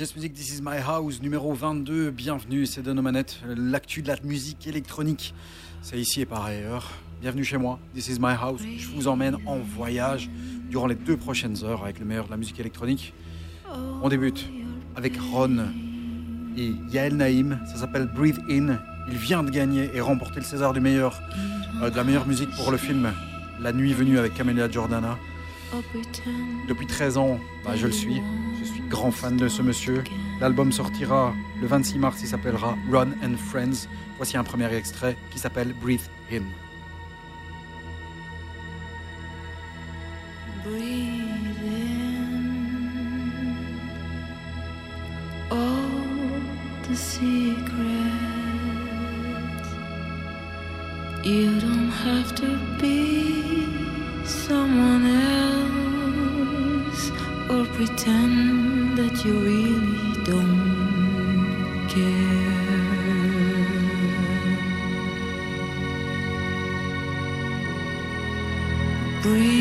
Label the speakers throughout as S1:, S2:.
S1: Just Music, This is My House, numéro 22. Bienvenue, c'est de nos manettes, l'actu de la musique électronique. C'est ici et par ailleurs. Bienvenue chez moi, This is My House. Je vous emmène en voyage durant les deux prochaines heures avec le meilleur de la musique électronique. On débute avec Ron et Yael Naïm. Ça s'appelle Breathe In. Il vient de gagner et remporter le César du meilleur, euh, de la meilleure musique pour le film La Nuit Venue avec Camélia Jordana. Depuis 13 ans, bah, je le suis. Grand fan de ce monsieur. L'album sortira le 26 mars. Il s'appellera Run and Friends. Voici un premier extrait qui s'appelle Breathe In.
S2: The secrets. You don't have to be someone else or pretend that you really don't care. Breathe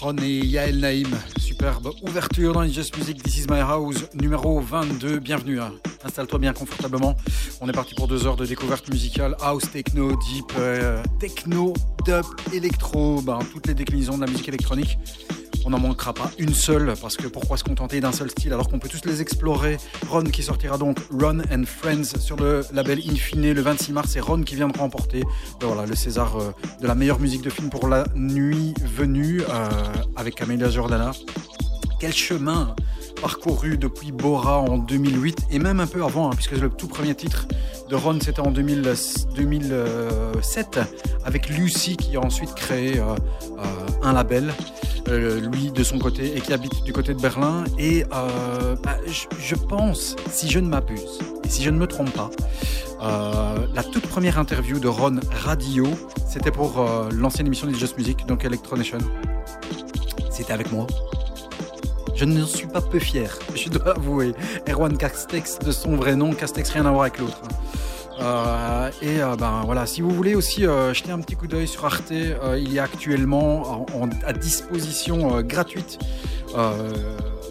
S1: Ron et Yael Naïm, superbe ouverture dans les Just Music This Is My House, numéro 22. Bienvenue, installe-toi bien confortablement. On est parti pour deux heures de découverte musicale, house, techno, deep, euh, techno, dub, électro, ben, toutes les déclinaisons de la musique électronique. On n'en manquera pas une seule, parce que pourquoi se contenter d'un seul style alors qu'on peut tous les explorer Ron qui sortira donc Run and Friends sur le label Infine le 26 mars. C'est Ron qui vient de remporter ben le César euh, de la meilleure musique de film pour la nuit venue euh, avec Camélia Jordana. Quel chemin parcouru depuis Bora en 2008 et même un peu avant, hein, puisque le tout premier titre de Ron c'était en 2000 2007 avec Lucy qui a ensuite créé euh, euh, un label, euh, lui de son côté, et qui habite du côté de Berlin. Et euh, bah, je, pense, si je ne m'abuse, et si je ne me trompe pas, euh, la toute première interview de Ron Radio, c'était pour l'ancienne émission de Just Music, donc Electronation. C'était avec moi. Je ne suis pas peu fier, je dois avouer. Erwan Castex de son vrai nom, Castex rien à voir avec l'autre. hein. Euh, et euh, ben voilà, si vous voulez aussi euh, jeter un petit coup d'œil sur Arte, il y a actuellement en- en- à disposition gratuite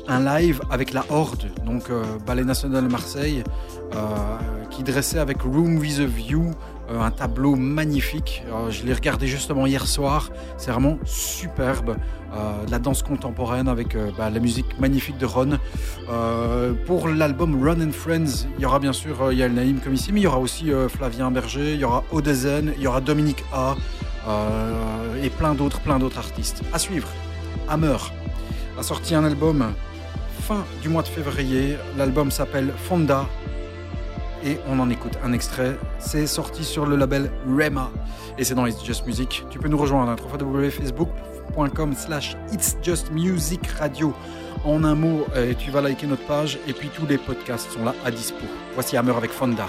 S1: un live avec la Horde, donc Ballet National Marseille, qui dressait avec Room with a View euh, un tableau magnifique. Euh, je l'ai regardé justement hier soir. C'est vraiment superbe. Euh, la danse contemporaine avec bah, la musique magnifique de Ron. Pour l'album Run and Friends, il y aura bien sûr Yael Naïm comme ici, mais il y aura aussi Flavien Berger, il y aura Odezen, il y aura Dominique A. et plein d'autres, plein artistes. À suivre, Hammer a sorti un album fin du mois de février. L'album s'appelle Fonda et on en écoute un extrait. C'est sorti sur le label Rema et c'est dans It's Just Music. Tu peux nous rejoindre à www.facebook.com slash It's Just Music Radio. En un mot, euh, tu vas liker notre page et puis tous les podcasts sont là à dispo. Voici Hammer avec Fonda.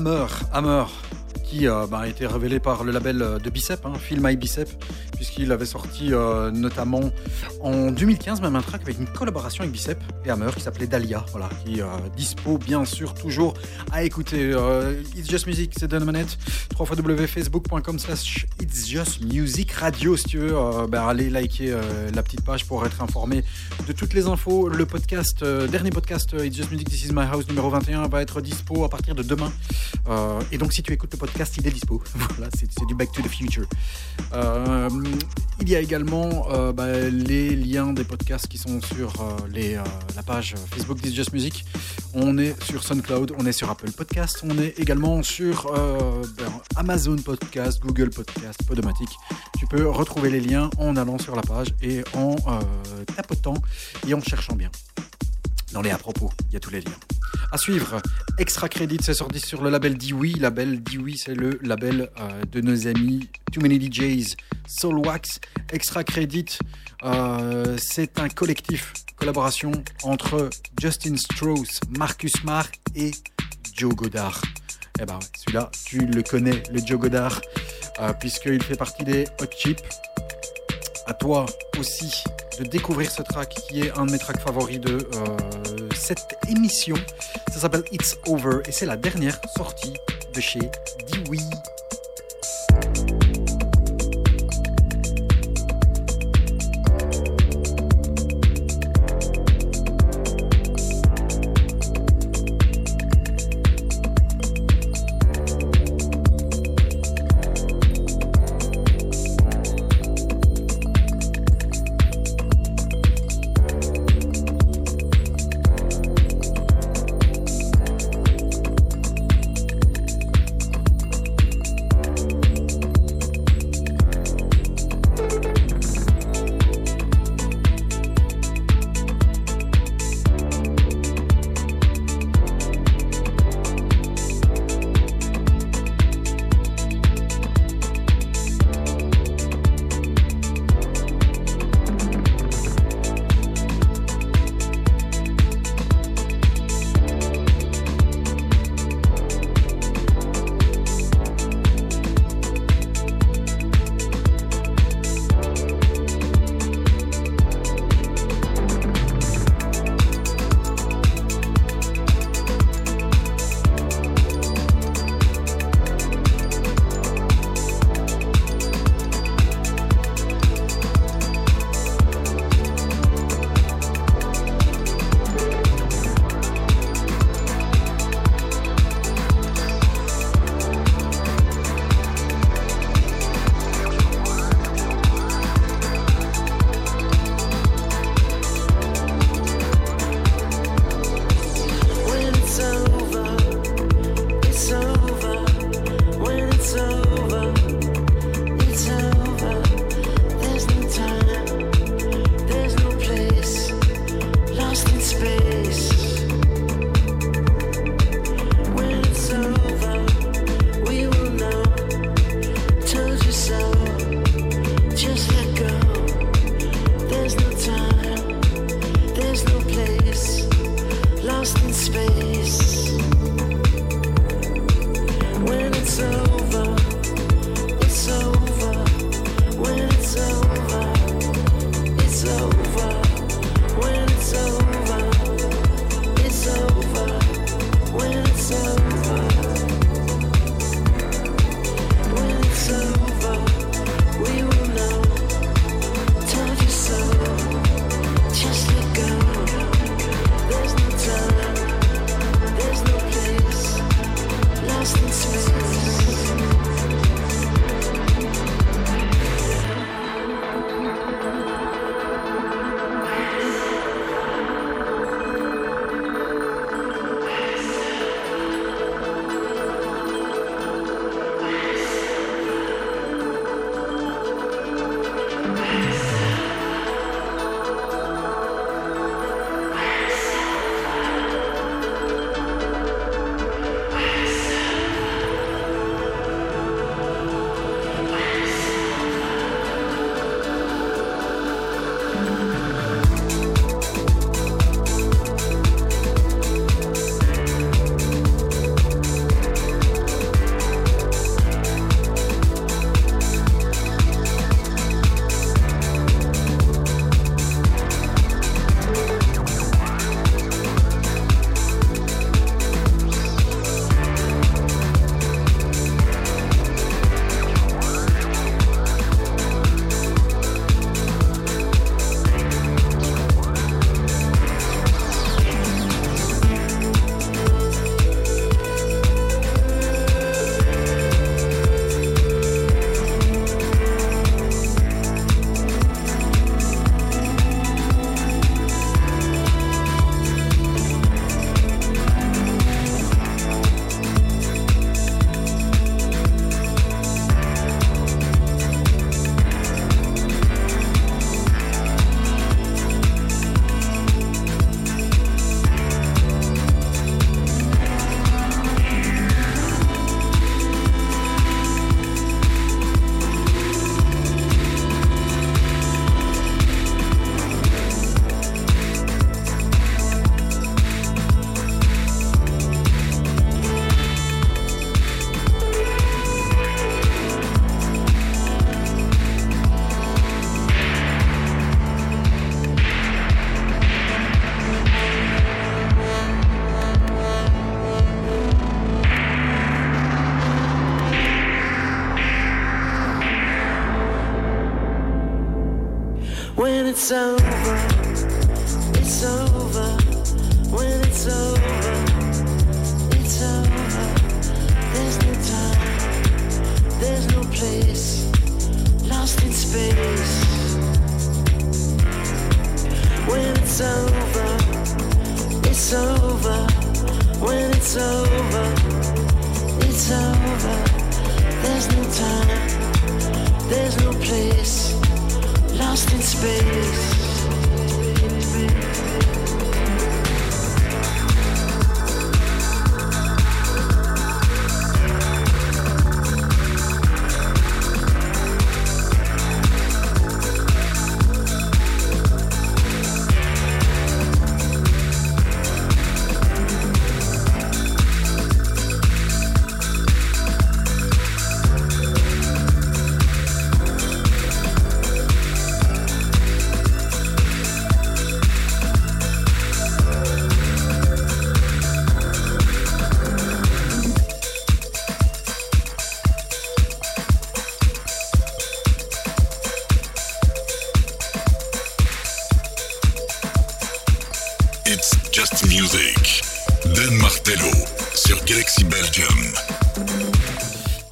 S1: Hammer. Hammer, qui euh, bah, a été révélé par le label euh, de Bicep, hein, Film My Bicep, puisqu'il avait sorti euh, notamment en 2015 même un track avec une collaboration avec Bicep et Hammer qui s'appelait Dahlia, voilà, qui euh, dispo bien sûr toujours à écouter. It's Just Music, c'est Dan Manette, www.facebook.com slash It's Just Music Radio, si tu veux, bah, allez liker la petite page pour être informé de toutes les infos. Le podcast, dernier podcast It's Just Music, This Is My House numéro 21 va être dispo à partir de demain. Euh, et donc si tu écoutes le podcast, il est dispo. voilà, c'est du Back to the Future. Euh, il y a également euh, bah, les liens des podcasts qui sont sur la page Facebook This Just Music. On est sur SoundCloud, on est sur Apple Podcast, on est également sur ben, Amazon Podcast, Google Podcast, Podomatic. Tu peux retrouver les liens en allant sur la page et en tapotant et en cherchant bien. Dans les à propos, il y a tous les liens. À suivre, Extra Credit, c'est sorti sur le label Dewey. Label Dewey, c'est le label euh, de nos amis Too Many DJs, Soulwax. Extra Credit, euh, c'est un collectif, collaboration entre Justin Strauss, Marcus Marr et Joe Godard. Eh ben, celui-là, tu le connais, le Joe Godard, euh, puisqu'il fait partie des Hot Chip. À toi aussi découvrir ce track qui est un de mes tracks favoris de euh, cette émission. Ça s'appelle It's Over et c'est la dernière sortie de chez Dewey.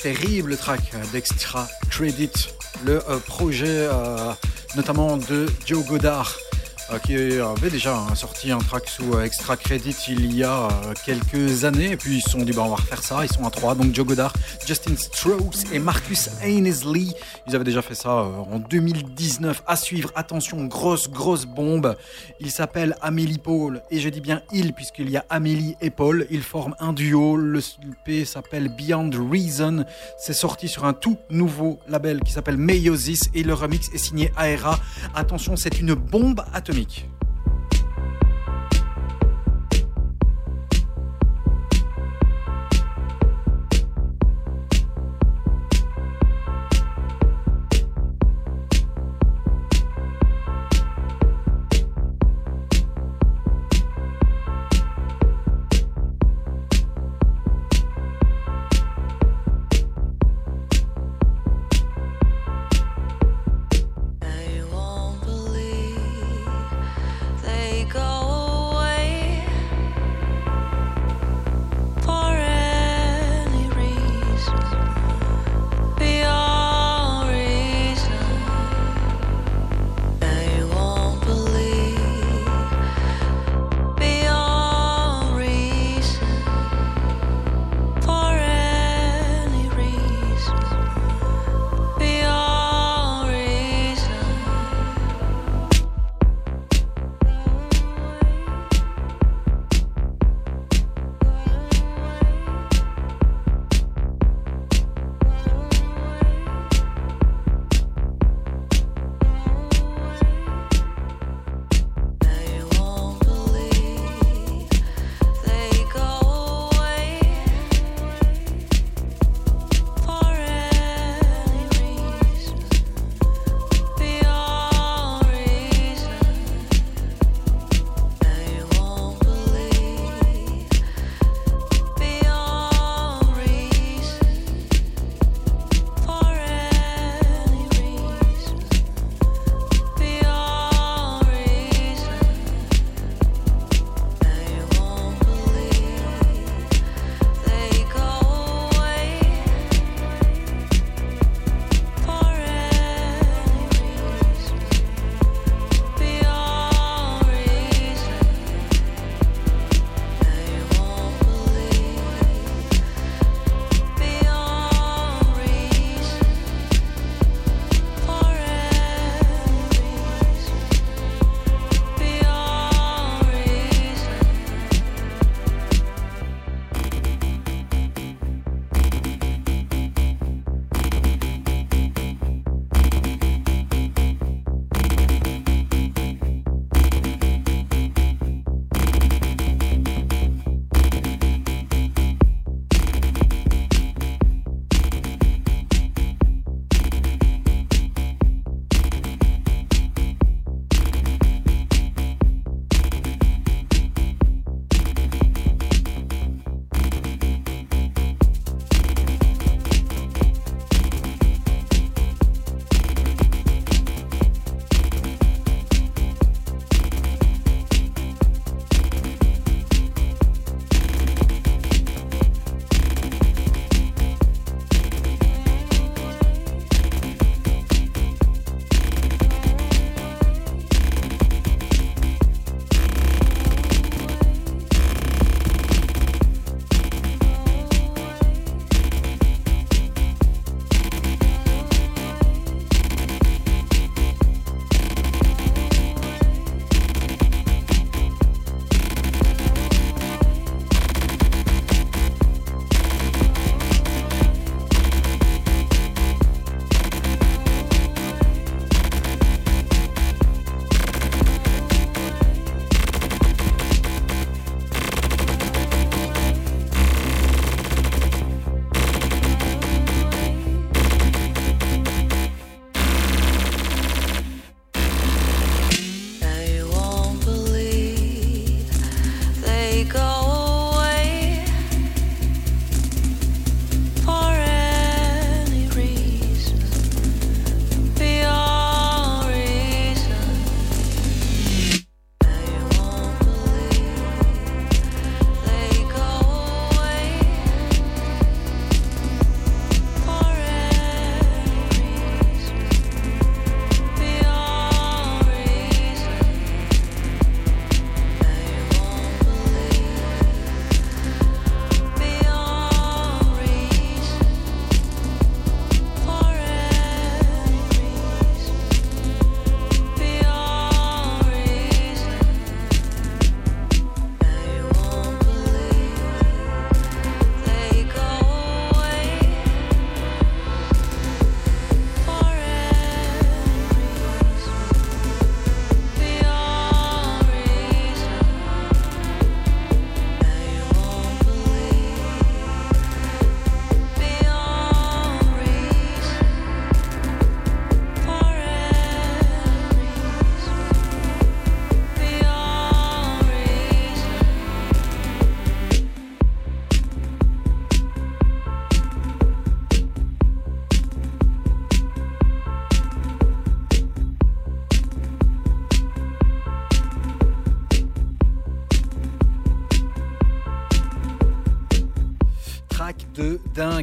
S1: Terrible track d'Extra Credit, le euh, projet euh, notamment de Joe Godard. euh, qui avait déjà hein, sorti un track sous Extra Credit il y a quelques années. Et puis ils se sont dit bah, on va refaire ça, ils sont à trois. Donc Joe Godard, Justin Strokes et Marcus Ainesley ils avaient déjà fait ça euh, en 2019 à suivre, attention grosse grosse bombe. Il s'appelle Amélie Paul et je dis bien il puisqu'il y a Amélie et Paul. Ils forment un duo, le P s'appelle Beyond Reason. C'est sorti sur un tout nouveau label qui s'appelle Meiosis et le remix est signé Aera. Attention c'est une bombe atomique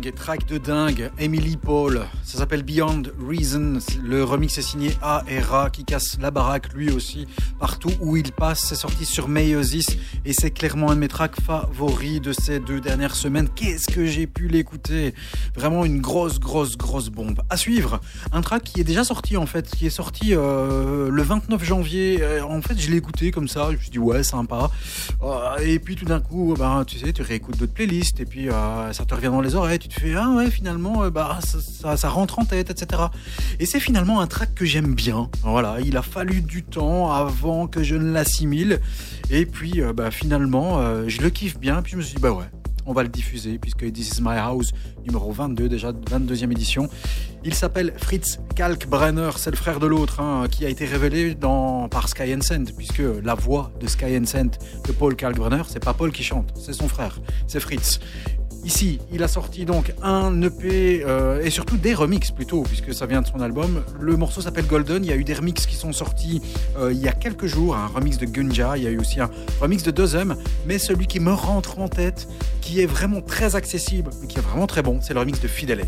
S1: dingue, track de dingue. Emily Paul, ça s'appelle Beyond Reason. Le remix est signé A.R.A. qui casse la baraque lui aussi partout où il passe. C'est sorti sur Meiosis et c'est clairement un de mes tracks favoris de ces deux dernières semaines. Qu'est-ce que j'ai pu l'écouter? Vraiment une grosse, grosse, grosse bombe. À suivre, un track qui est déjà sorti en fait, qui est sorti euh, le 29 janvier. Euh, en fait, je l'ai écouté comme ça. Je me suis dit ouais, sympa. Euh, et puis tout d'un coup, ben, tu sais, tu réécoutes d'autres playlists et puis ça te revient dans les oreilles. Tu te fais ah ouais, finalement, bah ça, ça, ça en tête, etc. Et c'est finalement un track que j'aime bien. Voilà, il a fallu du temps avant que je ne l'assimile. Et puis, euh, bah, finalement, euh, je le kiffe bien. Puis je me suis dit, bah ouais, on va le diffuser, puisque This is My House, numéro 22, déjà 22e édition. Il s'appelle Fritz Kalkbrenner, c'est le frère de l'autre, hein, qui a été révélé dans, par Sky Sent, puisque la voix de Sky Sent de Paul Kalkbrenner, c'est pas Paul qui chante, c'est son frère, c'est Fritz. Ici, il a sorti donc un EP euh, et surtout des remixes plutôt, puisque ça vient de son album. Le morceau s'appelle Golden. Il y a eu des remixes qui sont sortis euh, il y a quelques jours, un remix de Gunja. Il y a eu aussi un remix de Dozem, mais celui qui me rentre en tête, qui est vraiment très accessible, mais qui est vraiment très bon, c'est le remix de Fideles.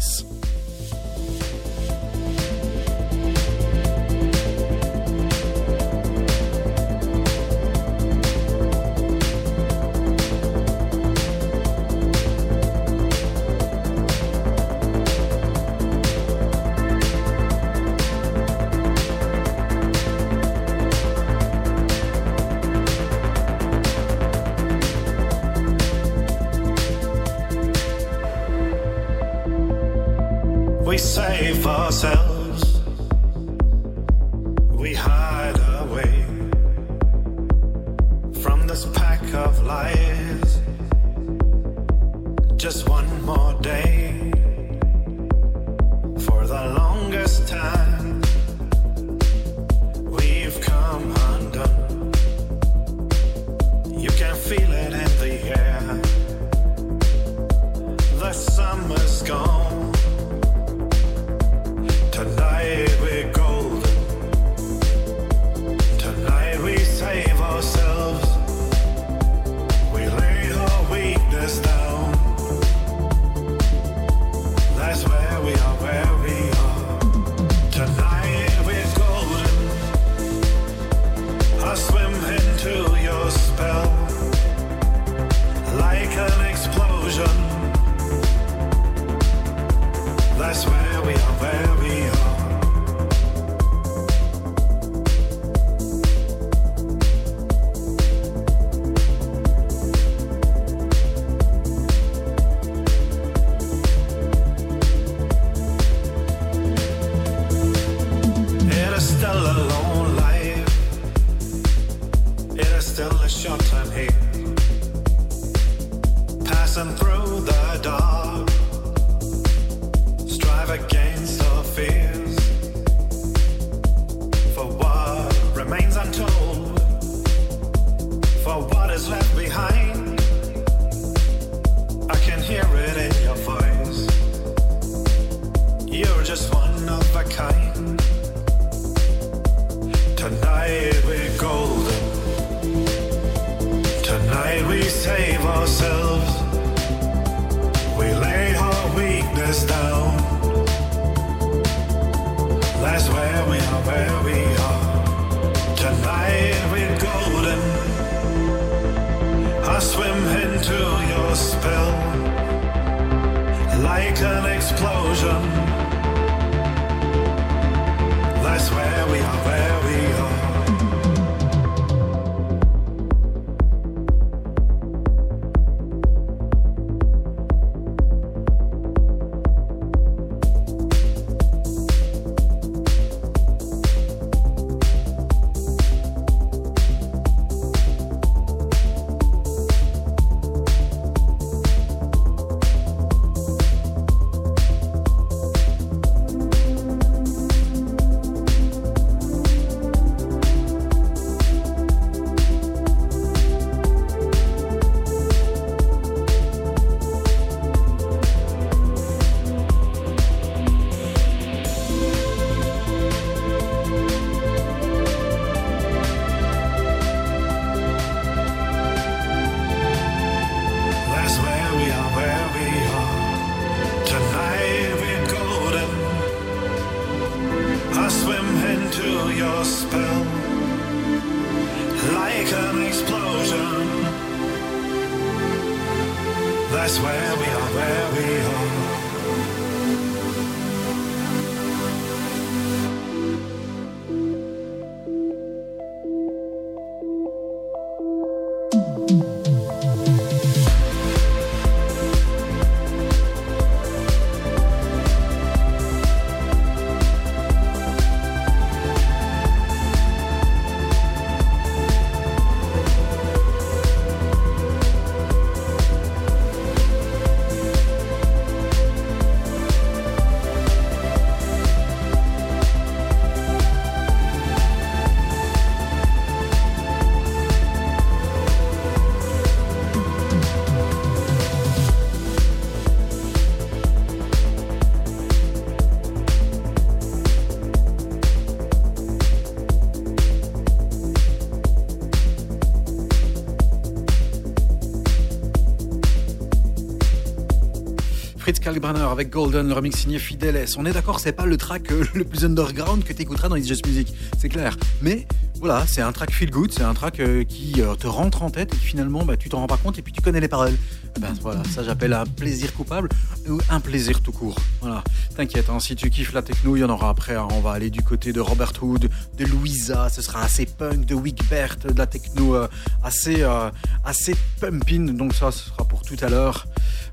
S1: Fritz Kalkbrenner avec Golden, le remix signé Fideles. On est d'accord, c'est pas le track euh, le plus underground que tu écouteras dans les Music, c'est clair. Mais voilà, c'est un track feel good, c'est un track euh, qui euh, te rentre en tête et finalement bah, tu t'en rends pas compte et puis tu connais les paroles. Eh ben voilà, ça j'appelle un plaisir coupable ou un plaisir tout court. Voilà, t'inquiète, hein, si tu kiffes la techno, il y en aura après. hein. On va aller du côté de Robert Hood, de Louisa, ce sera assez punk, de Wigbert, de la techno assez, euh, assez pumping. Donc ça, ce sera pour tout à l'heure.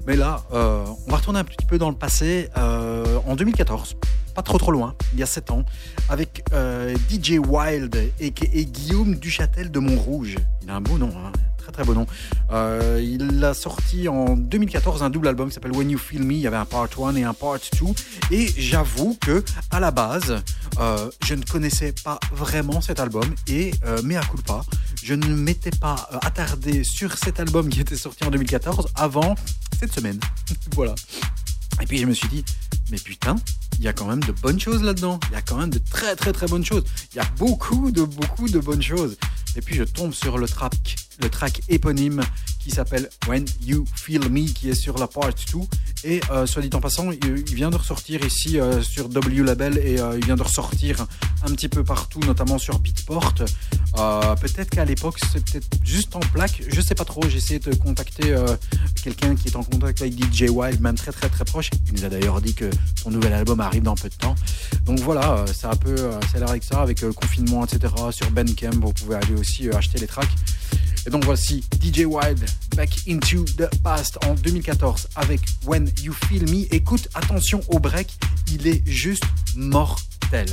S1: Mais là, euh, on va retourner un petit peu dans le passé, euh, en 2014, pas trop trop loin, il y a 7 ans, avec euh, DJ Wild et, Guillaume Duchâtel de Montrouge. Il a un beau nom, hein, très très beau nom. Il a sorti en 2014 un double album qui s'appelle When You Feel Me. Il y avait un part 1 et un part 2. Et j'avoue que à la base, euh, je ne connaissais pas vraiment cet album et euh, mea culpa, je ne m'étais pas euh, attardé sur cet album qui était sorti en 2014 avant cette semaine. voilà. Et puis je me suis dit, mais putain, il y a quand même de bonnes choses là-dedans. Il y a quand même de très très très bonnes choses. Il y a beaucoup de beaucoup de bonnes choses. Et puis je tombe sur le track, le track éponyme qui s'appelle When You Feel Me, qui est sur la part 2. Et euh, soit dit en passant, il, vient de ressortir ici euh, sur W Label et euh, il vient de ressortir un petit peu partout, notamment sur Beatport. Peut-être qu'à l'époque c'était juste en plaque, je sais pas trop. J'ai essayé de contacter quelqu'un qui est en contact avec DJ Wild, même très très très proche. Il nous a d'ailleurs dit que son nouvel album arrive dans peu de temps. Donc voilà, euh, c'est un peu, euh, l'air avec ça, avec euh, le confinement, etc. Sur Bandcamp, vous pouvez aller aussi acheter les tracks. Et donc voici DJ Wild Back into the Past en 2014 avec When You Feel Me. Écoute, attention au break, il est juste mortel.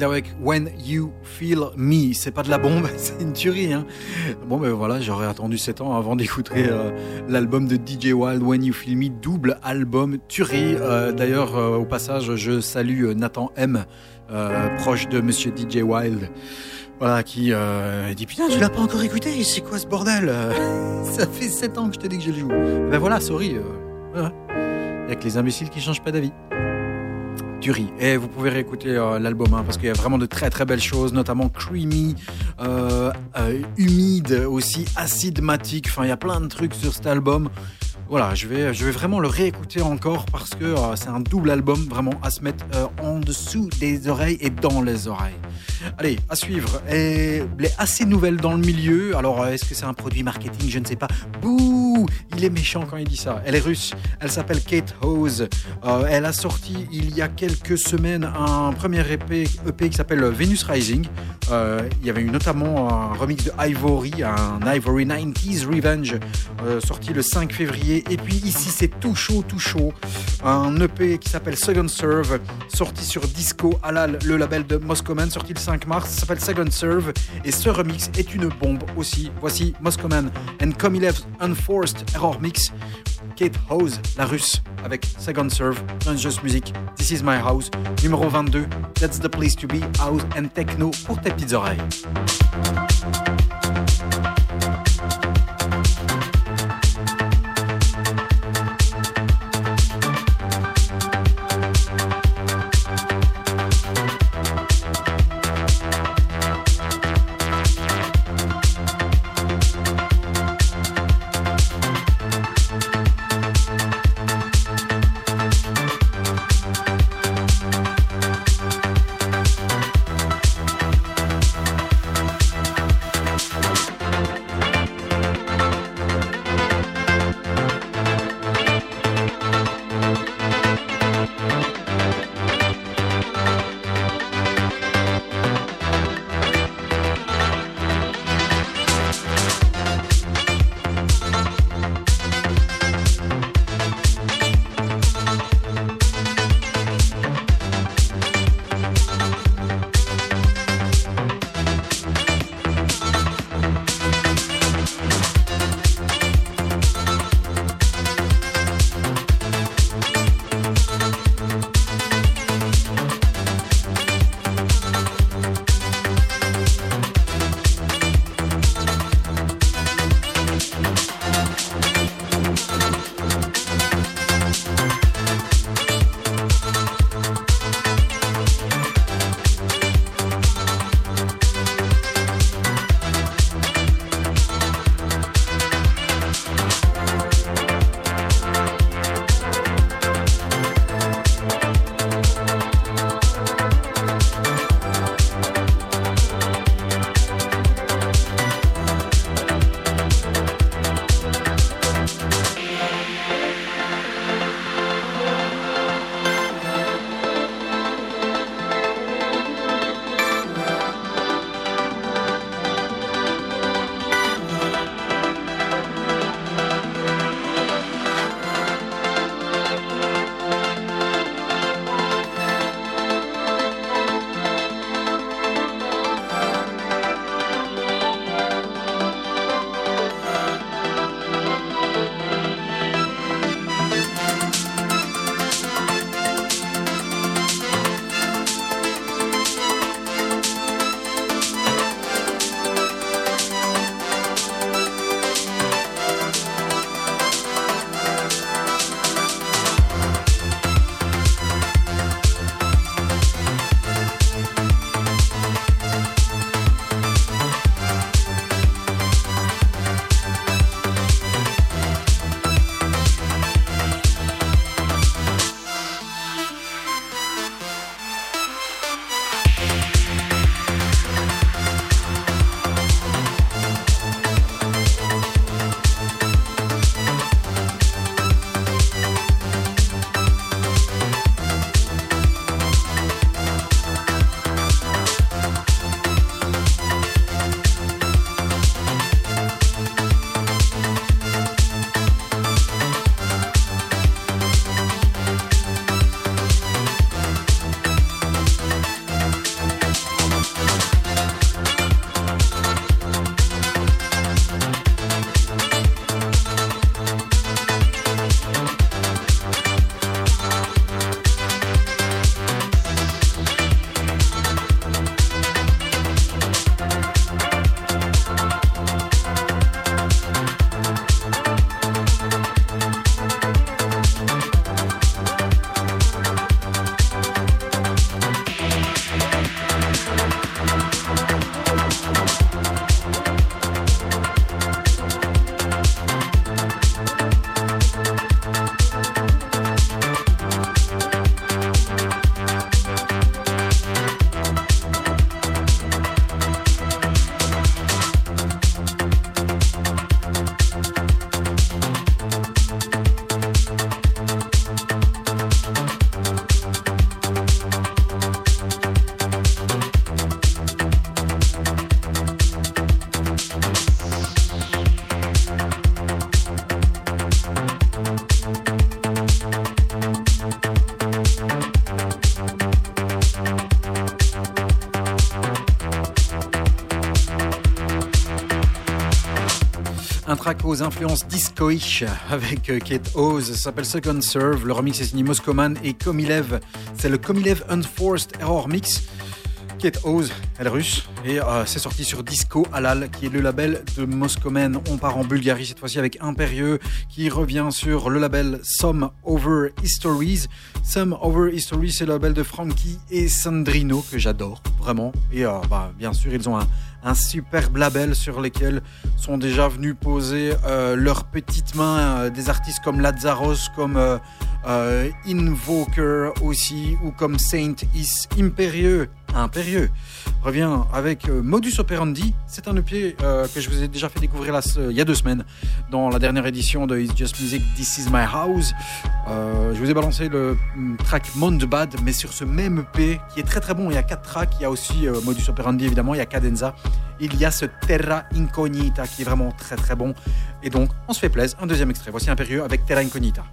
S1: Avec When You Feel Me. C'est pas de la bombe, c'est une tuerie. Hein bon, ben voilà, j'aurais attendu 7 ans avant d'écouter euh, l'album de DJ Wild, When You Feel Me, double album tuerie. Euh, D'ailleurs, euh, au passage, je salue Nathan M, proche de Monsieur DJ Wild. Voilà, qui dit Putain, tu l'as pas encore écouté, c'est quoi ce bordel Ça fait 7 ans que je te dis que je le joue. Ben voilà, sorry. Voilà. Il y a que les imbéciles qui changent pas d'avis. Et vous pouvez réécouter euh, l'album hein, parce qu'il y a vraiment de très très belles choses, notamment creamy, euh, euh, humide, aussi acidmatique. Enfin, il y a plein de trucs sur cet album. Voilà, je vais, je vais vraiment le réécouter encore parce que euh, c'est un double album vraiment à se mettre euh, en dessous des oreilles et dans les oreilles. Allez, à suivre. Et les assez nouvelles dans le milieu. Alors, euh, est-ce que c'est un produit marketing? Je ne sais pas. Bouh Il est méchant quand il dit ça. Elle est russe. Elle s'appelle Kate Hose. Elle a sorti il y a quelques semaines un premier EP, EP qui s'appelle Venus Rising. Il y avait eu notamment un remix de Ivory, un Ivory 90s Revenge, sorti le 5 février. Et puis ici, c'est tout chaud, tout chaud. Un EP qui s'appelle Second Serve, sorti sur Disco Halal, le label de Moscoman, sorti le 5 mars. Ça s'appelle Second Serve. Et ce remix est une bombe aussi. Voici Moscoman and Komilev Unforced Error Mix. Kate Hose, la russe, avec Second Serve, dans Just Music, This is my house, numéro 22, That's the place to be, house and techno pour tes petites oreilles. Un track aux influences discoish avec euh, Kate Oz, s'appelle Second Serve. Le remix est signé Moscoman et Komilev. C'est le Komilev Unforced Error Mix. Kate Oz, elle russe, et euh, c'est sorti sur Disco Halal, qui est le label de Moscomen. On part en Bulgarie cette fois-ci avec Impérieux, qui revient sur le label Some Over Histories. Some Over Histories, c'est le label de Frankie et Sandrino, que j'adore, vraiment. Et euh, bah, bien sûr, ils ont un, un superbe label sur lesquels sont déjà venus poser euh, leurs petites mains euh, des artistes comme Lazarus, comme euh, Invoker aussi, ou comme Saint Is Impérieux. Impérieux revient avec Modus Operandi. C'est un EP que je vous ai déjà fait découvrir il y a deux semaines dans la dernière édition de It's Just Music This Is My House. Euh, je vous ai balancé le mm, track Mondbad, mais sur ce même EP qui est très très bon. Il y a quatre tracks. Il y a aussi euh, Modus Operandi évidemment. Il y a Cadenza. Il y a ce Terra Incognita qui est vraiment très très bon. Et donc on se fait plaisir. Un deuxième extrait. Voici Impérieux avec Terra Incognita.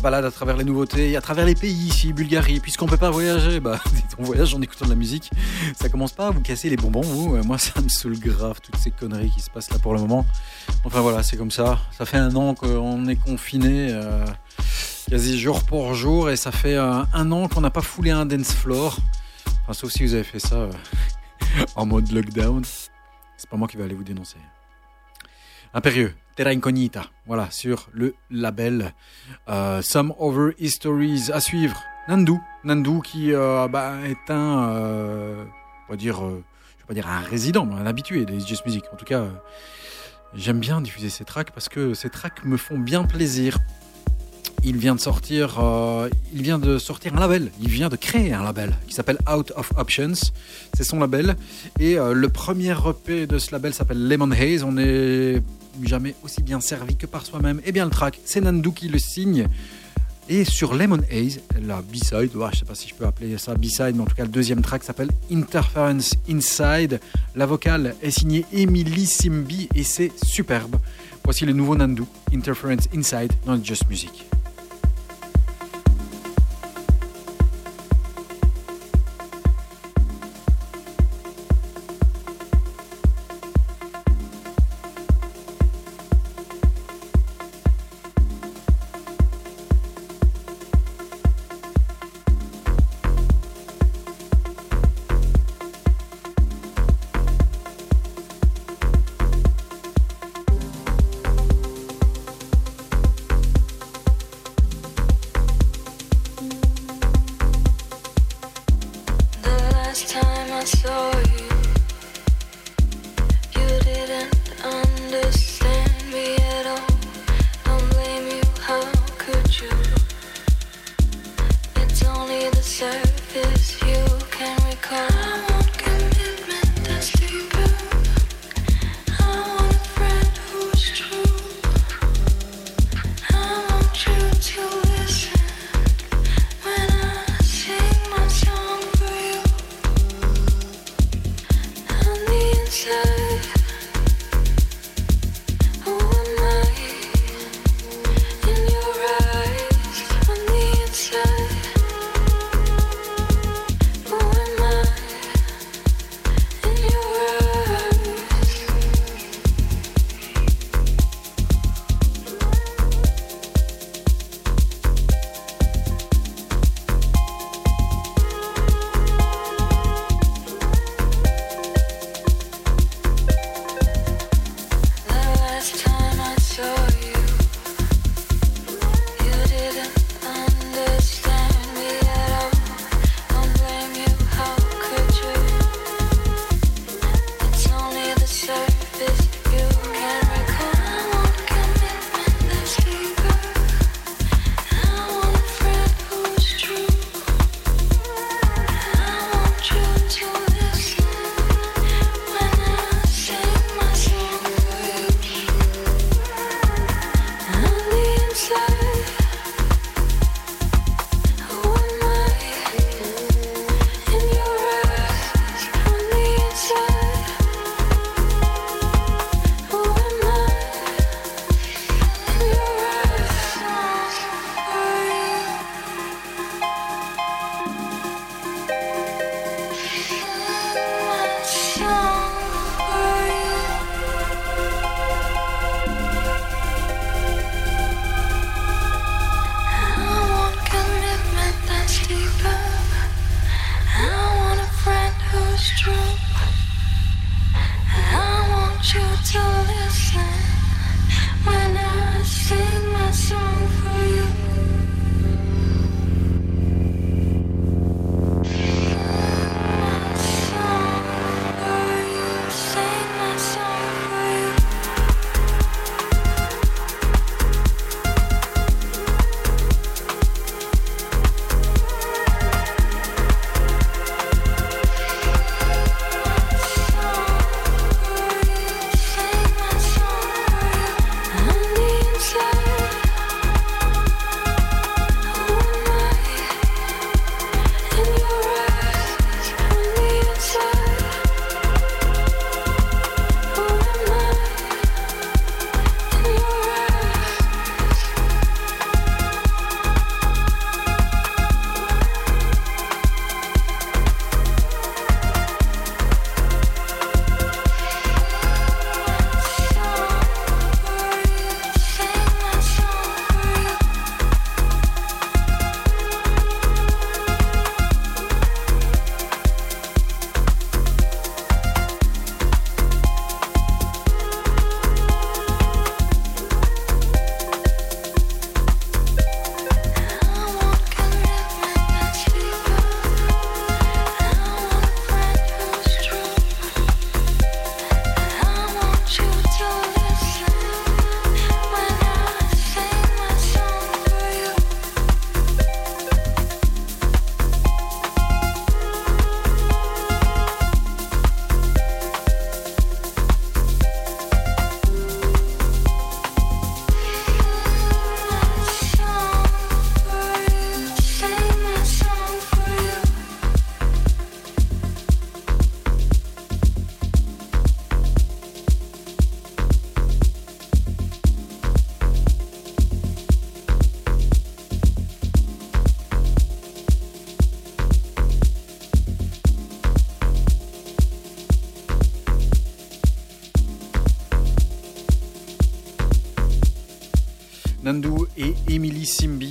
S1: Balade à travers les nouveautés, à travers les pays ici, Bulgarie, puisqu'on peut pas voyager. Bah, on voyage en écoutant de la musique. Ça commence pas à vous casser les bonbons, vous. Moi, ça me saoule grave, toutes ces conneries qui se passent là pour le moment. Enfin voilà, c'est comme ça. Ça fait un an qu'on est confiné. Euh, quasi jour pour jour et ça fait euh, un an qu'on n'a pas foulé un dance floor. Enfin, sauf si vous avez fait ça euh, en mode lockdown. C'est pas moi qui vais aller vous dénoncer. Impérieux, Terra Incognita, voilà, sur le label euh, Some Over Histories à suivre. Nandu, Nandu qui euh, bah, est un, euh, on va dire, je vais un résident, mais un habitué des Just Music. En tout cas, j'aime bien diffuser ces tracks parce que ces tracks me font bien plaisir. Il vient de sortir, euh, il vient de sortir un label. Il vient de créer un label qui s'appelle Out of Options. C'est son label et euh, le premier EP de ce label s'appelle Lemon Haze. On n'est jamais aussi bien servi que par soi-même. Et bien le track, c'est Nandu qui le signe. Et sur Lemon Haze, la B-side, je sais pas si je peux appeler ça B-side, mais en tout cas le deuxième track s'appelle Interference Inside. La vocale est signée Emily Simbi et c'est superbe. Voici le nouveau Nandu, Interference Inside dans Just Music.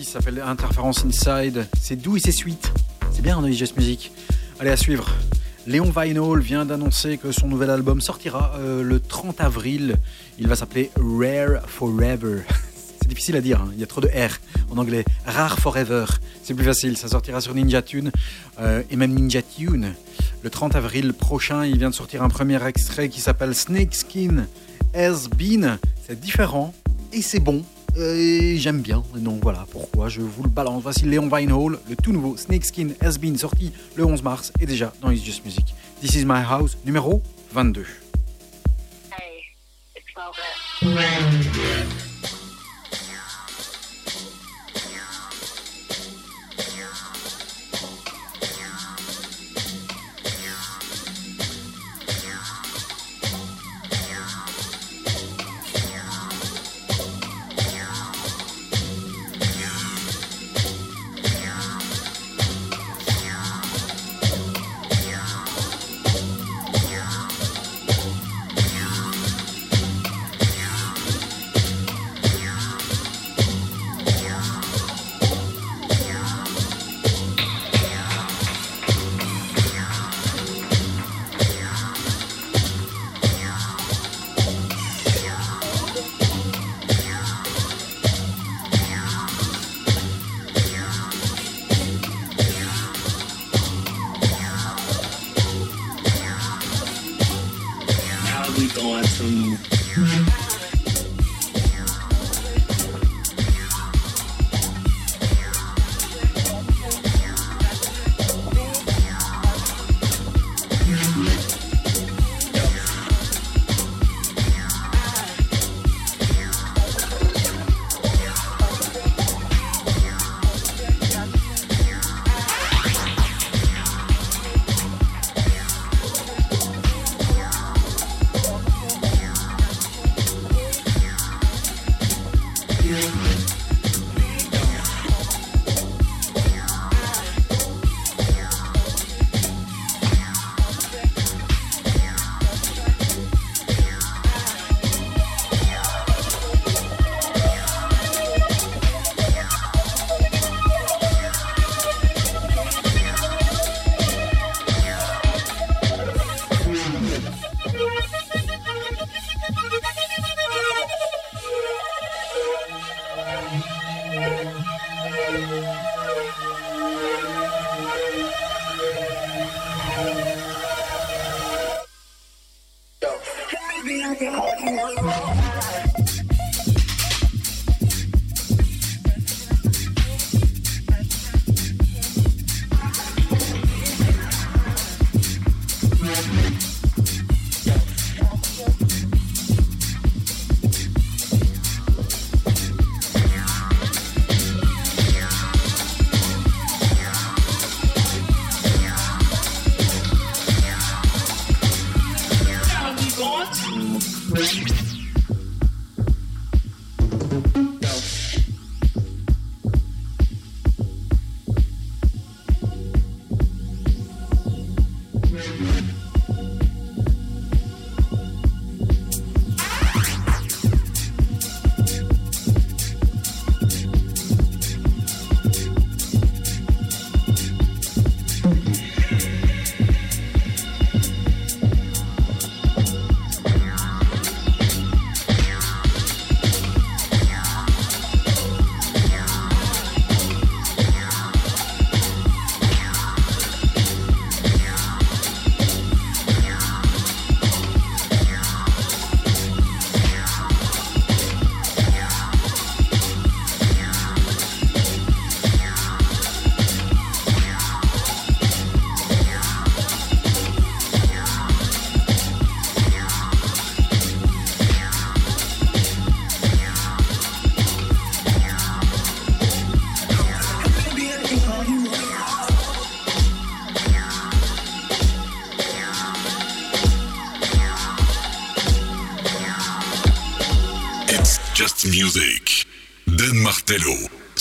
S1: Ça s'appelle Interference Inside. C'est doux et c'est sweet. C'est bien dans Just Music. Allez, à suivre. Léon Weinhold vient d'annoncer que son nouvel album sortira euh, le 30 avril. Il va s'appeler Rare Forever. C'est difficile à dire, hein. il y a trop de R en anglais. Rare Forever, c'est plus facile. Ça sortira sur Ninja Tune euh, et même Ninja Tune. Le 30 avril prochain, il vient de sortir un premier extrait qui s'appelle Snakeskin Has Been. C'est différent et c'est bon. Euh, j'aime bien, donc voilà pourquoi je vous le balance. Voici Léon Weinhold, le tout nouveau Snakeskin Has Been sorti le 11 mars et déjà dans It's Just Music. This is my house, numéro 22.
S2: Hey, it's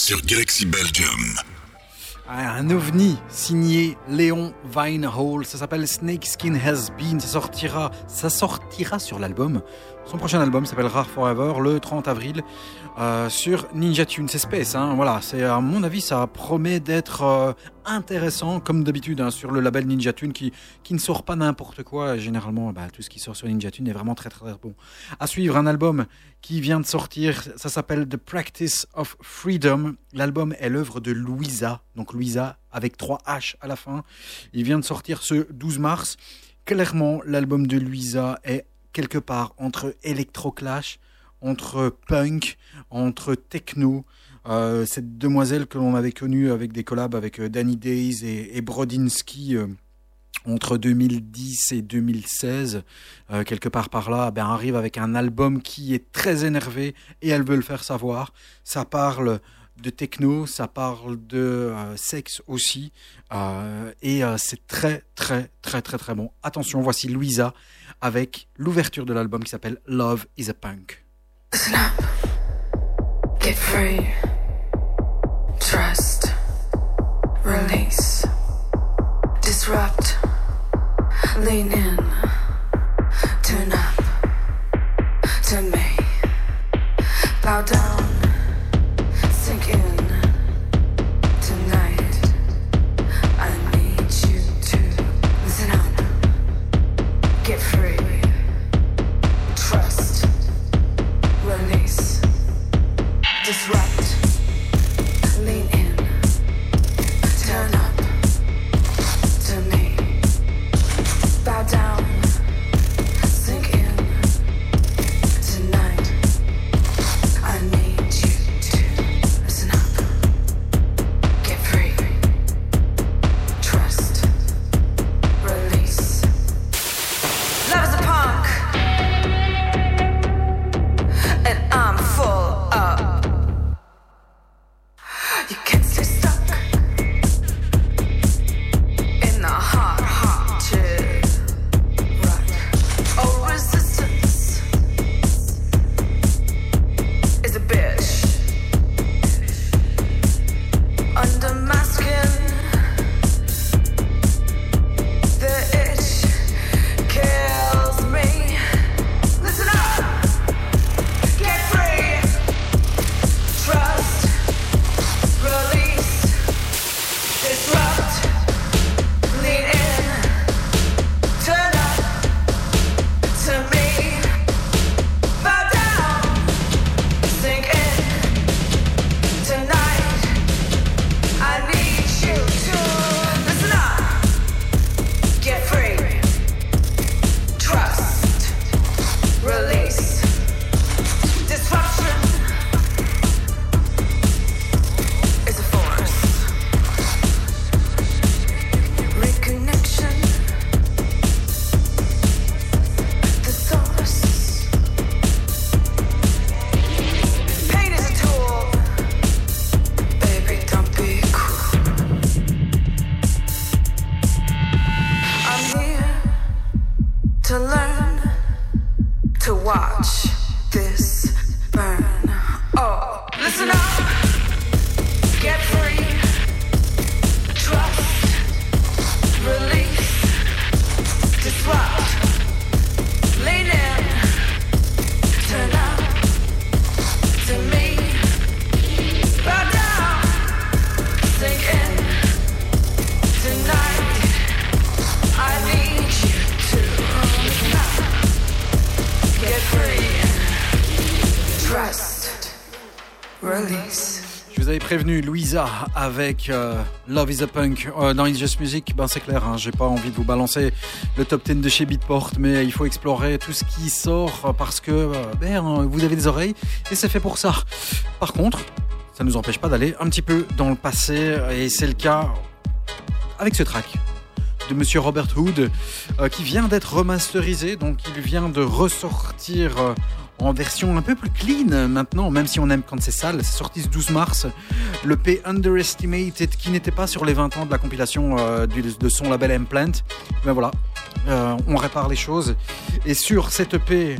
S3: sur Galaxy Belgium.
S1: Ah, Un ovni signé Léon Weinhold, ça s'appelle Snakeskin Has Been, ça sortira, ça sortira sur l'album. Son prochain album s'appelle Rare Forever le 30 avril euh, sur Ninja Tunes Space. Hein. Voilà, c'est à mon avis ça promet d'être euh, intéressant comme d'habitude hein, sur le label Ninja Tune qui, qui ne sort pas n'importe quoi. Généralement, bah, tout ce qui sort sur Ninja Tune est vraiment très très bon. À suivre un album qui vient de sortir, ça s'appelle The Practice of Freedom. L'album est l'œuvre de Louisa, donc Louisa avec 3 H à la fin. Il vient de sortir ce 12 mars. Clairement, l'album de Louisa est quelque part entre Electroclash, entre punk, entre techno. Euh, cette demoiselle que l'on avait connue avec des collabs avec euh, Danny Days et, et Brodinski euh, entre 2010 et 2016, euh, quelque part par là, ben, arrive avec un album qui est très énervé et elle veut le faire savoir. Ça parle de techno, ça parle de sexe aussi, et c'est très très très très très bon. Attention, voici Louisa avec l'ouverture de l'album qui s'appelle Love is a Punk.
S4: Listen up. Get free. Trust. Release. Disrupt. Lean in. Turn up. To me. Bow down. just right.
S1: Prévenu, Louisa avec euh, Love is a Punk euh, dans It's Just Music. Ben c'est clair, hein, j'ai pas envie de vous balancer le top 10 de chez Beatport, mais il faut explorer tout ce qui sort parce que euh, ben, vous avez des oreilles et c'est fait pour ça. Par contre, ça nous empêche pas d'aller un petit peu dans le passé et c'est le cas avec ce track de Monsieur Robert Hood euh, qui vient d'être remasterisé, donc il vient de ressortir euh, en version un peu plus clean maintenant, même si on aime quand c'est sale. C'est sorti ce 12 mars. Le P Underestimated qui n'était pas sur les 20 ans de la compilation euh, de son label Implant. Ben voilà, euh, on répare les choses. Et sur cette EP,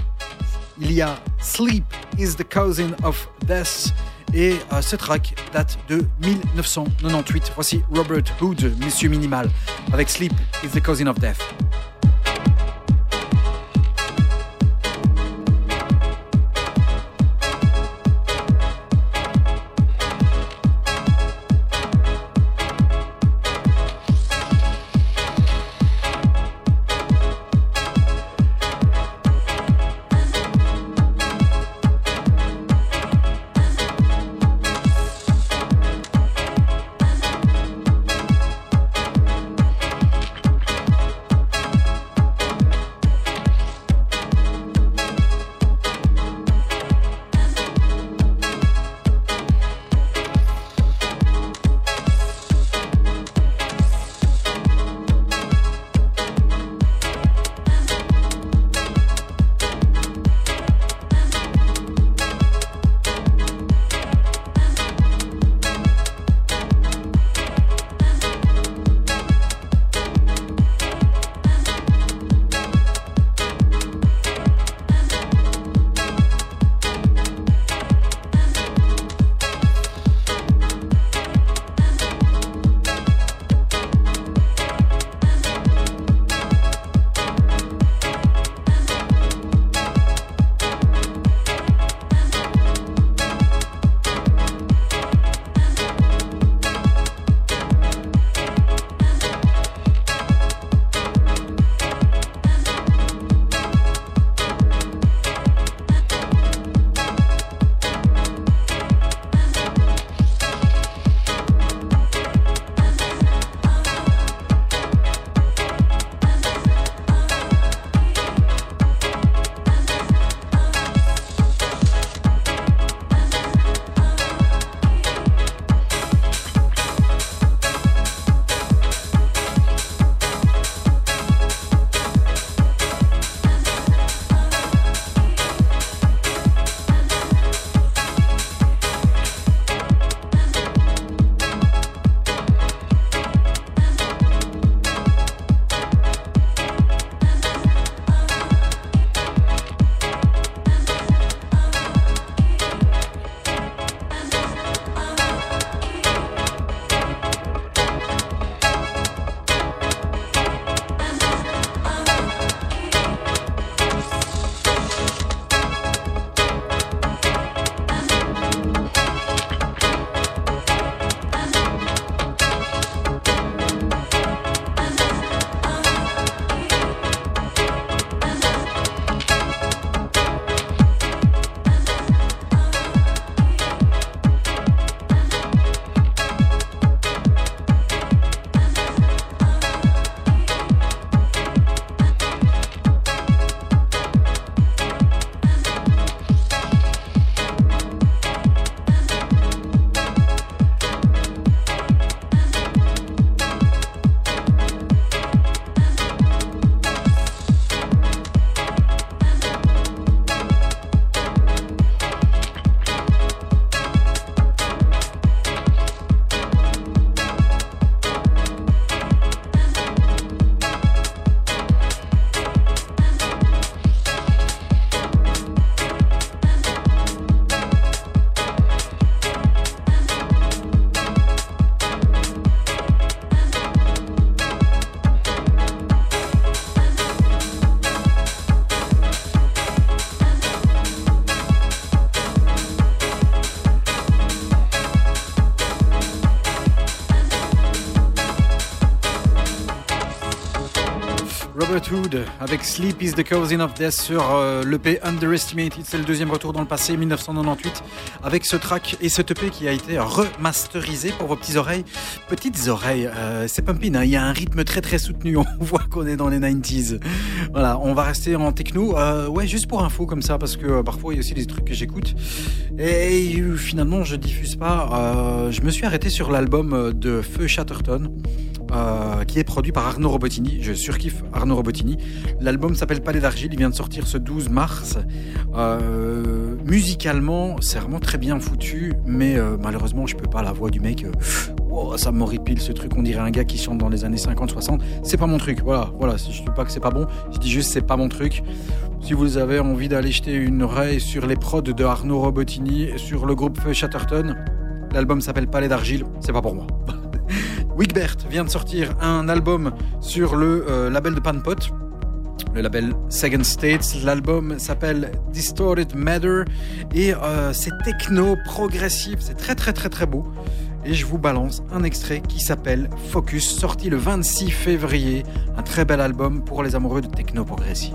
S1: il y a Sleep is the cousin of death. Et euh, ce track date de 1998. Voici Robert Hood, Monsieur Minimal, avec Sleep is the cousin of death. Avec Sleep is the Cousin of Death sur euh, l'EP Underestimated. C'est le deuxième retour dans le passé, 1998, avec ce track et ce EP qui a été remasterisé pour vos petites oreilles. Petites oreilles, euh, c'est pumping, hein, il y a un rythme très très soutenu, on voit qu'on est dans les 90s. Voilà, on va rester en techno. Euh, ouais, juste pour info comme ça, parce que euh, parfois il y a aussi des trucs que j'écoute. Et finalement, je diffuse pas. Je me suis arrêté sur l'album de Feu Chatterton. Produit par Arnaud Robotini. Je surkiffe Arnaud Robotini. L'album s'appelle Palais d'Argile, il vient de sortir ce 12 mars. Euh, musicalement, c'est vraiment très bien foutu, mais euh, malheureusement, je peux pas la voix du mec. euh, oh, ça m'horripile ce truc, on dirait un gars qui chante dans les années 50-60. C'est pas mon truc, voilà, voilà. Je dis pas que c'est pas bon, je dis juste c'est pas mon truc. Si vous avez envie d'aller jeter une oreille sur les prods de Arnaud Robotini, sur le groupe Chatterton, l'album s'appelle Palais d'Argile, c'est pas pour moi. Wigbert vient de sortir un album sur le euh, label de Panpot, le label Second States. L'album s'appelle Distorted Matter et euh, c'est techno progressif, c'est très très très très beau. Et je vous balance un extrait qui s'appelle Focus, sorti le 26 février. Un très bel album pour les amoureux de techno progressif.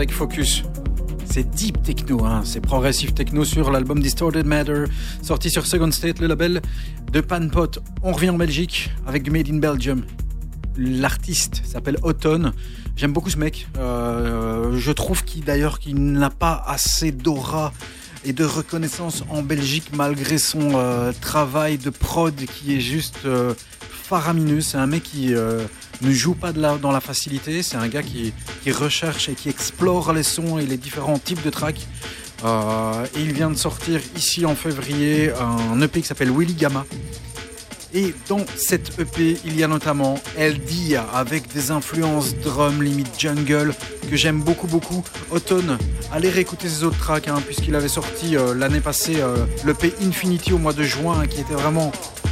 S1: Avec Focus. C'est deep techno, hein. c'est progressif techno sur l'album Distorted Matter, sorti sur Second State, le label de Panpot. On revient en Belgique avec Made in Belgium. L'artiste s'appelle Autumn. J'aime beaucoup ce mec. Euh, je trouve qu'il d'ailleurs qu'il n'a pas assez d'aura et de reconnaissance en Belgique malgré son euh, travail de prod qui est juste euh, faramineux. C'est un mec qui ne joue pas de la, dans la facilité. C'est un gars qui, qui recherche et qui explore les sons et les différents types de tracks. Euh, il vient de sortir ici en février un EP qui s'appelle Willy Gamma. Et dans cette EP, il y a notamment LD avec des influences drum, limite jungle, que j'aime beaucoup, beaucoup. Automne, allez réécouter ses autres tracks, hein, puisqu'il avait sorti euh, l'année passée euh, l'EP Infinity au mois de juin, qui était vraiment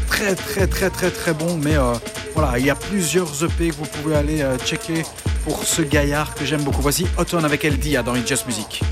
S1: très, très, très, très, très bon. Mais voilà, il y a plusieurs EP que vous pouvez aller checker pour ce gaillard que j'aime beaucoup. Voici Automne avec LD dans It's Just Music.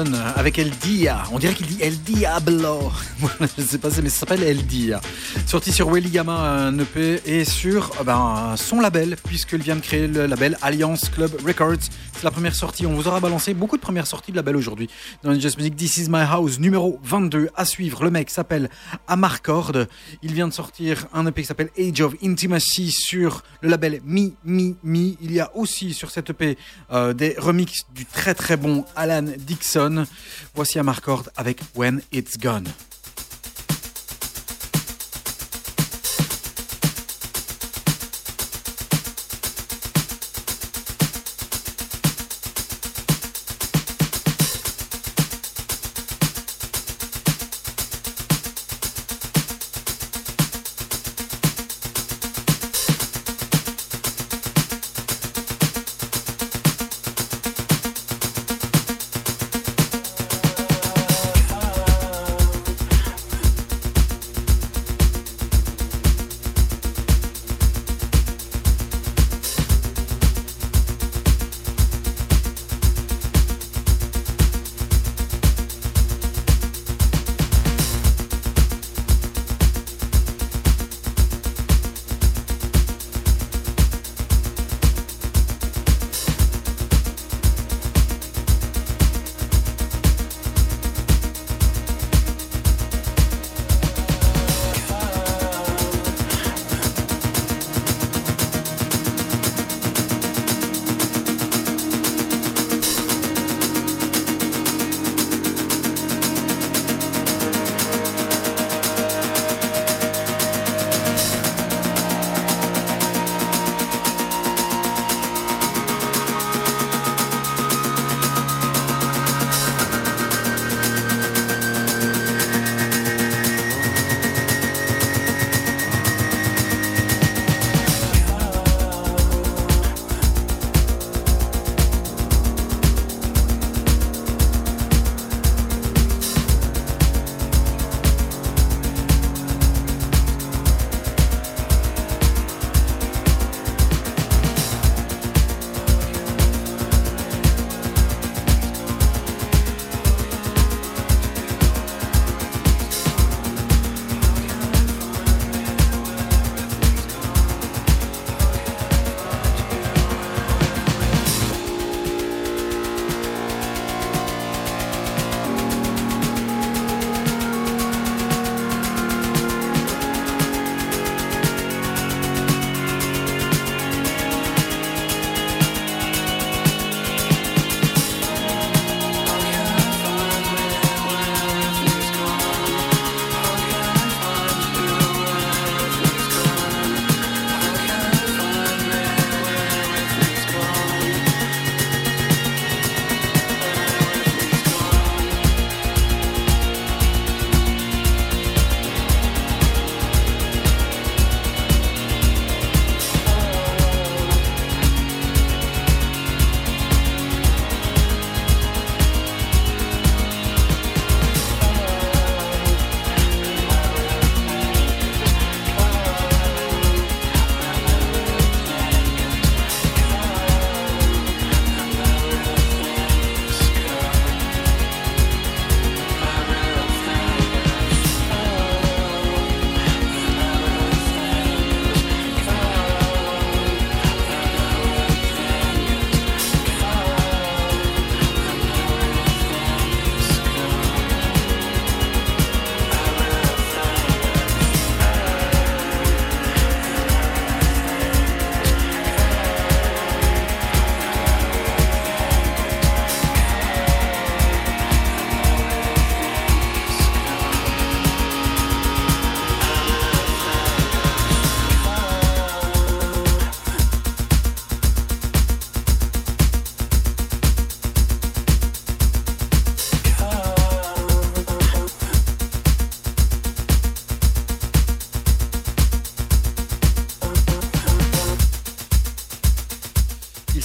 S1: Autumn avec El Dia. On dirait qu'il dit El Diablo. Je sais pas, mais ça s'appelle El Dia. Sorti sur Welly Gamma, un EP, et sur euh, ben, son label, puisqu'il vient de créer le label Alliance Club Records. La première sortie. On vous aura balancé beaucoup de premières sorties de label aujourd'hui. Dans Just Music, This Is My House, numéro 22 à suivre. Le mec s'appelle Amarcord. Il vient de sortir un EP qui s'appelle Age of Intimacy sur le label Mi Mi Mi. Il y a aussi sur cette EP euh, des remixes du très très bon Alan Dixon. Voici Amarcord avec When It's Gone.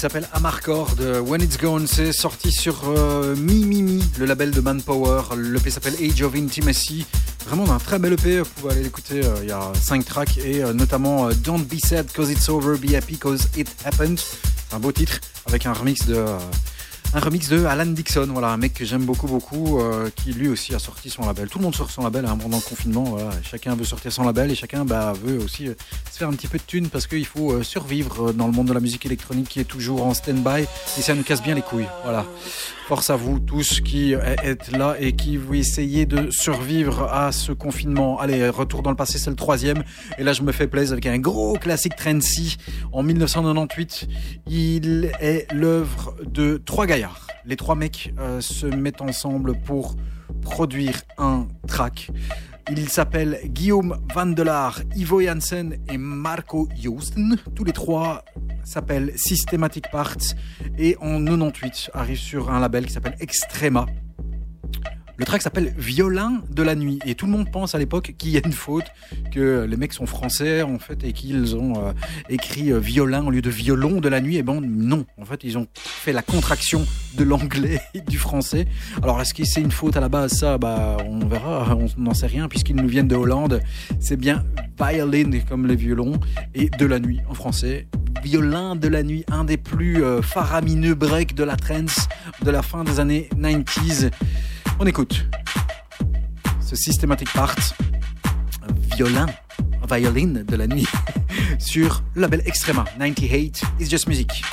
S1: S'appelle Amarcord. When It's Gone, c'est sorti sur euh, Mi Mi Mi, le label de Manpower. L'EP s'appelle Age of Intimacy. Vraiment un très bel EP, vous pouvez aller l'écouter, euh, il y a 5 tracks et euh, notamment euh, Don't Be Sad Cause It's Over, Be Happy Cause It Happened. C'est un beau titre avec un remix de, euh, Un remix de Alan Dixon, voilà, un mec que j'aime beaucoup, beaucoup, euh, qui lui aussi a sorti son label. Tout le monde sort son label hein, pendant le confinement. Voilà. Chacun veut sortir son label et chacun bah, veut aussi euh, faire un petit peu de thunes parce qu'il faut euh, survivre euh, dans le monde de la musique électronique qui est toujours en stand-by et ça nous casse bien les couilles. Voilà. Force à vous tous qui euh, êtes là et qui vous essayez de survivre à ce confinement. Allez, retour dans le passé, c'est le troisième. Et là, je me fais plaisir avec un gros classique Trency en 1998. Il est l'œuvre de trois gaillards. Les trois mecs se mettent ensemble pour produire un track. Ils s'appellent Guillaume Vandelard, Ivo Janssen et Marco Joosten. Tous les trois s'appellent Systematic Parts et en 98 arrive sur un label qui s'appelle Extrema. Le track s'appelle Violin de la nuit et tout le monde pense à l'époque qu'il y a une faute, que les mecs sont français en fait et qu'ils ont euh, écrit euh, violin au lieu de violon de la nuit. Et ben non, en fait ils ont fait la contraction de l'anglais du français. Alors est-ce que c'est une faute à la base? Ça, bah on verra, on n'en sait rien puisqu'ils nous viennent de Hollande. C'est bien violin comme les violons et de la nuit en français. Violin de la nuit, un des plus euh, faramineux breaks de la trance de la fin des années 90s. On écoute. Ce Systematic Part, violin, violin de la nuit, sur le label Extrema. 98 It's Just Music.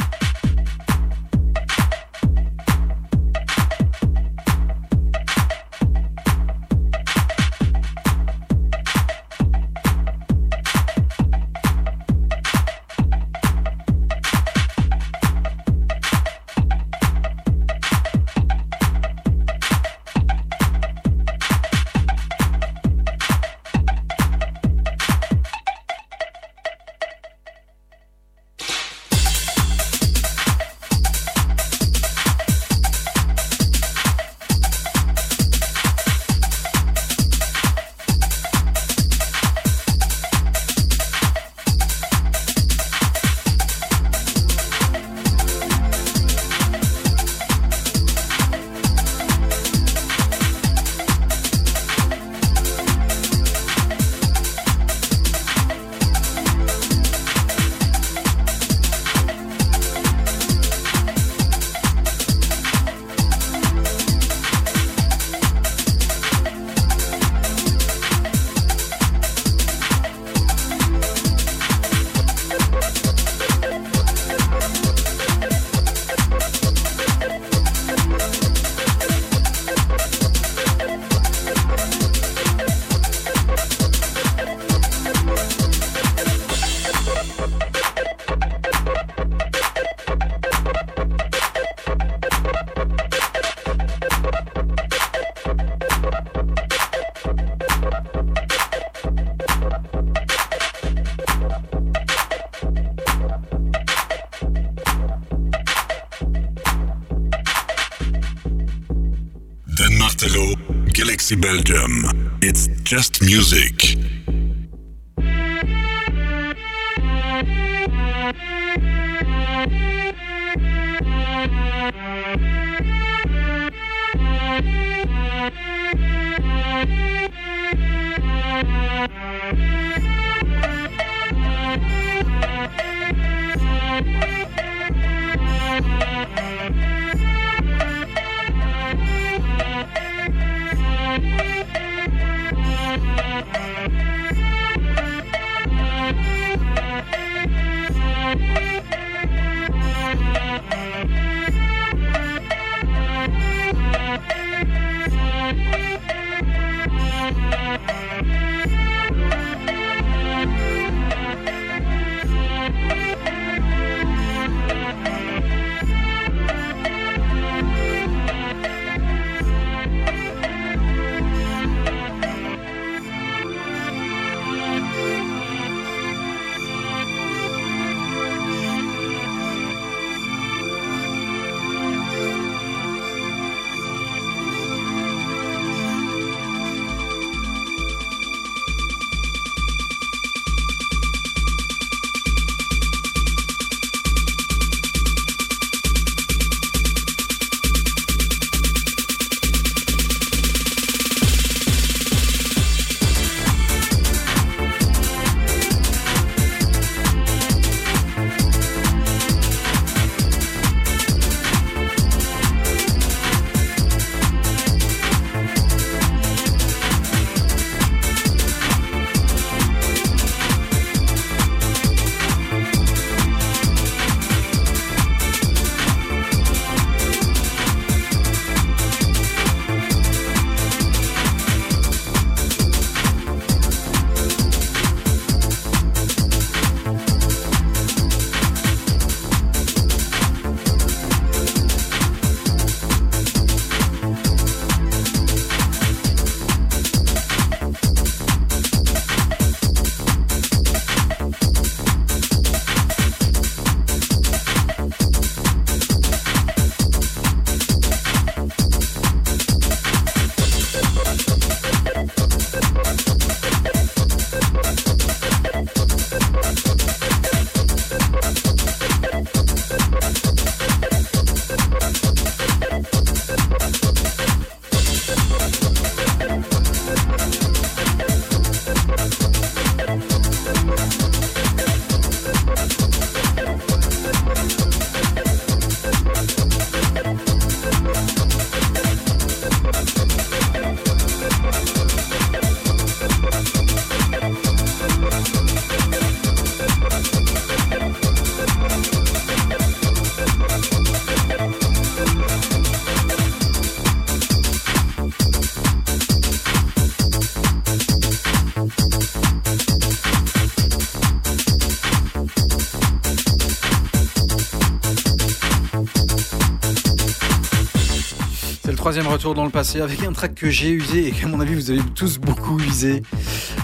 S1: Troisième retour dans le passé avec un track que j'ai usé et qu'à mon avis vous avez tous beaucoup usé.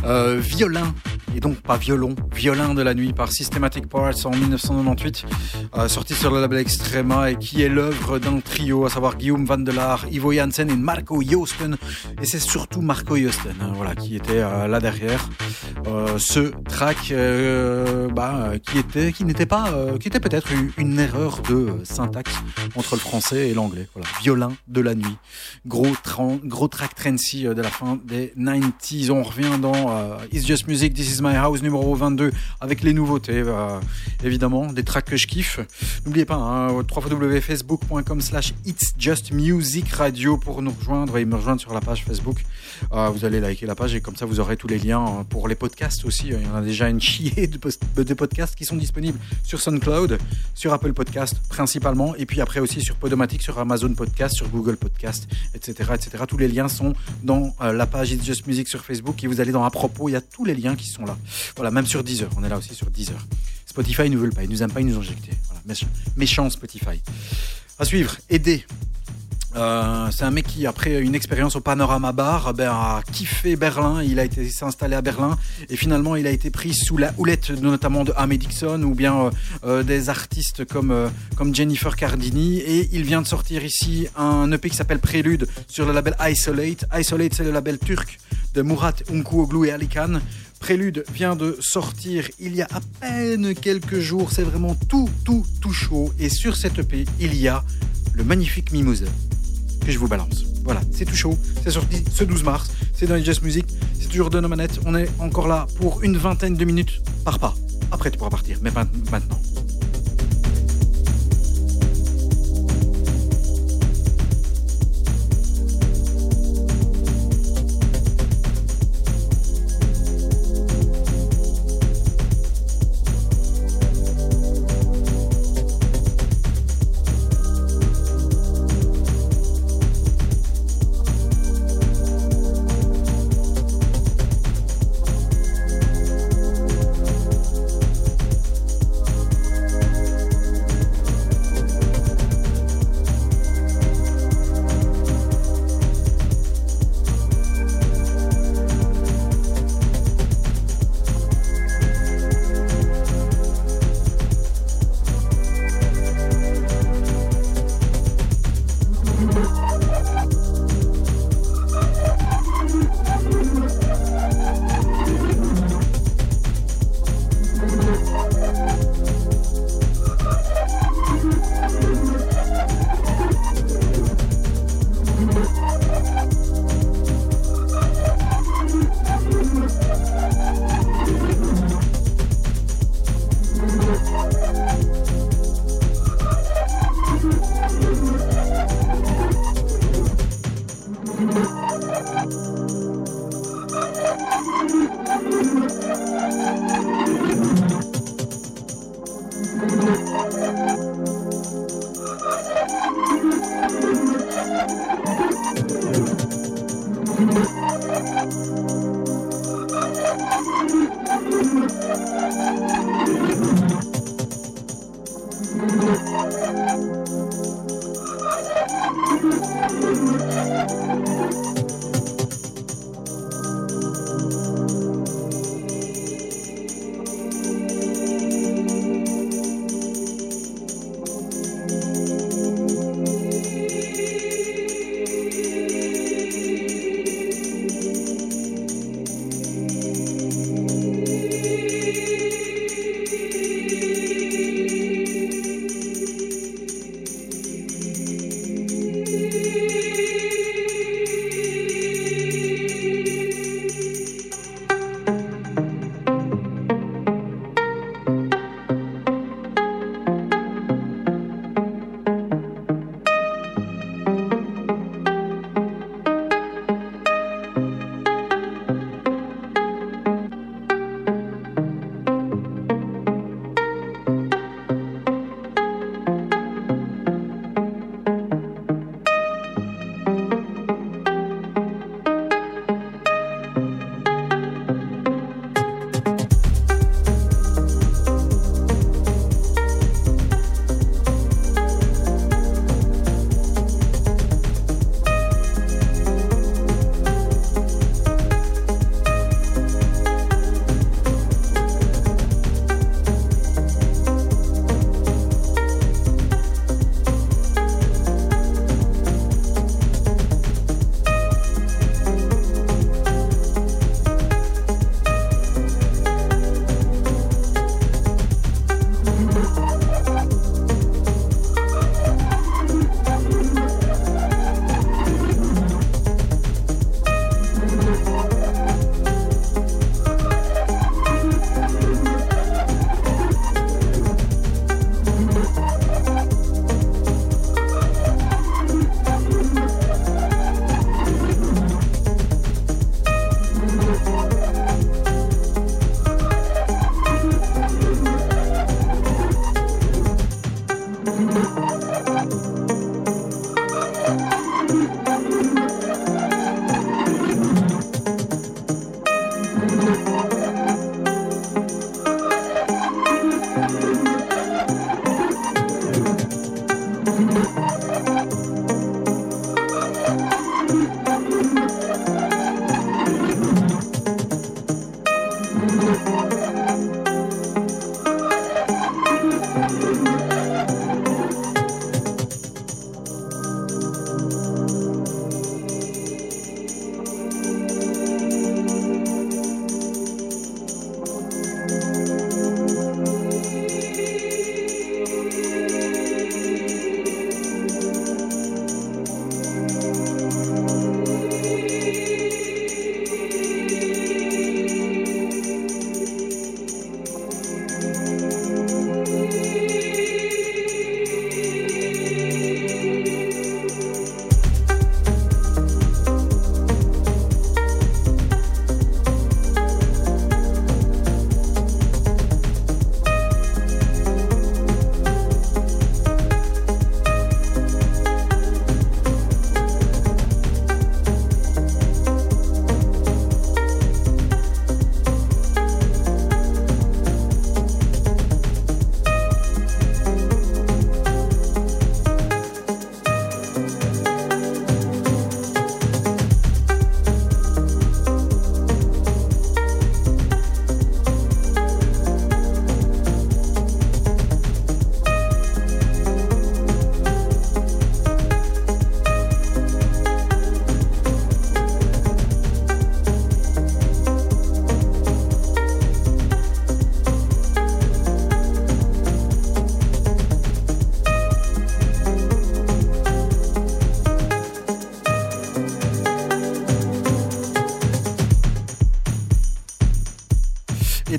S1: Euh, violin, et donc pas violon, violin de la nuit par Systematic Parts en 1998, euh, sorti sur le label Extrema et qui est l'œuvre d'un trio, à savoir Guillaume Van der Laar, Ivo Janssen et Marco Joosten. Et c'est surtout Marco Joosten hein, voilà, qui était euh, là derrière. Ce track bah, qui était qui n'était pas qui était peut-être une, erreur de syntaxe entre le français et l'anglais voilà. Violin de la nuit. Gros gros track trendy euh, de la fin des 90s on revient dans euh, It's Just Music This Is My House numéro 22 avec les nouveautés euh, évidemment des tracks que je kiffe. N'oubliez pas hein, www.facebook.com slash It's Just Music Radio pour nous rejoindre et me rejoindre sur la page Facebook euh, vous allez liker la page et comme ça vous aurez tous les liens euh, pour les podcasts aussi. Il y en a déjà une chier de, podcasts qui sont disponibles sur SoundCloud, sur Apple Podcast principalement, et puis après aussi sur Podomatic, sur Amazon Podcast, sur Google Podcast, etc. etc. Tous les liens sont dans euh, la page Just Music sur Facebook et vous allez dans à propos, il y a tous les liens qui sont là. Voilà, même sur Deezer, on est là aussi sur Deezer. Spotify ne veulent pas, ils nous aiment pas, ils nous ont injecté. Voilà, méchant, Spotify. À suivre, aider. Euh, c'est un mec qui, après une expérience au Panorama Bar, ben, a kiffé Berlin. Il a été s'installer à Berlin et finalement il a été pris sous la houlette notamment de Amy Dixon ou bien euh, euh, des artistes comme comme Jennifer Cardini. Et il vient de sortir ici un EP qui s'appelle Prélude sur le label Isolate. Isolate, c'est le label turc de Murat Unkuoglu et Ali Khan. Prélude vient de sortir il y a à peine quelques jours. C'est vraiment tout, tout, tout chaud. Et sur cette EP, il y a le magnifique Mimosa que je vous balance. Voilà, c'est tout chaud. C'est sorti ce 12 mars. C'est dans les Jazz Music. C'est toujours de nos manettes. On est encore là pour une vingtaine de minutes par pas. Après, tu pourras partir. Mais maintenant.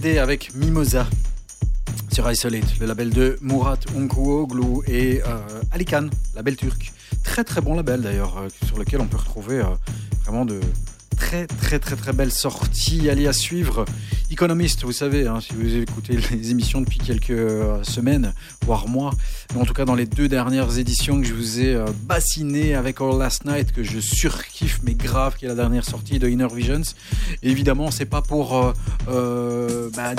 S1: Avec Mimosa sur Isolate, le label de Murat Unkuoglu et euh, Alikan, label turc. Très très bon label d'ailleurs, euh, sur lequel on peut retrouver euh, vraiment de très très très très belles sorties. Allez à suivre. Economist, vous savez, hein, si vous écoutez les émissions depuis quelques euh, semaines, voire mois, mais en tout cas dans les deux dernières éditions que je vous ai bassiné avec All Last Night, que je surkiffe, mais grave, qui est la dernière sortie de Inner Visions. Évidemment, c'est pas pour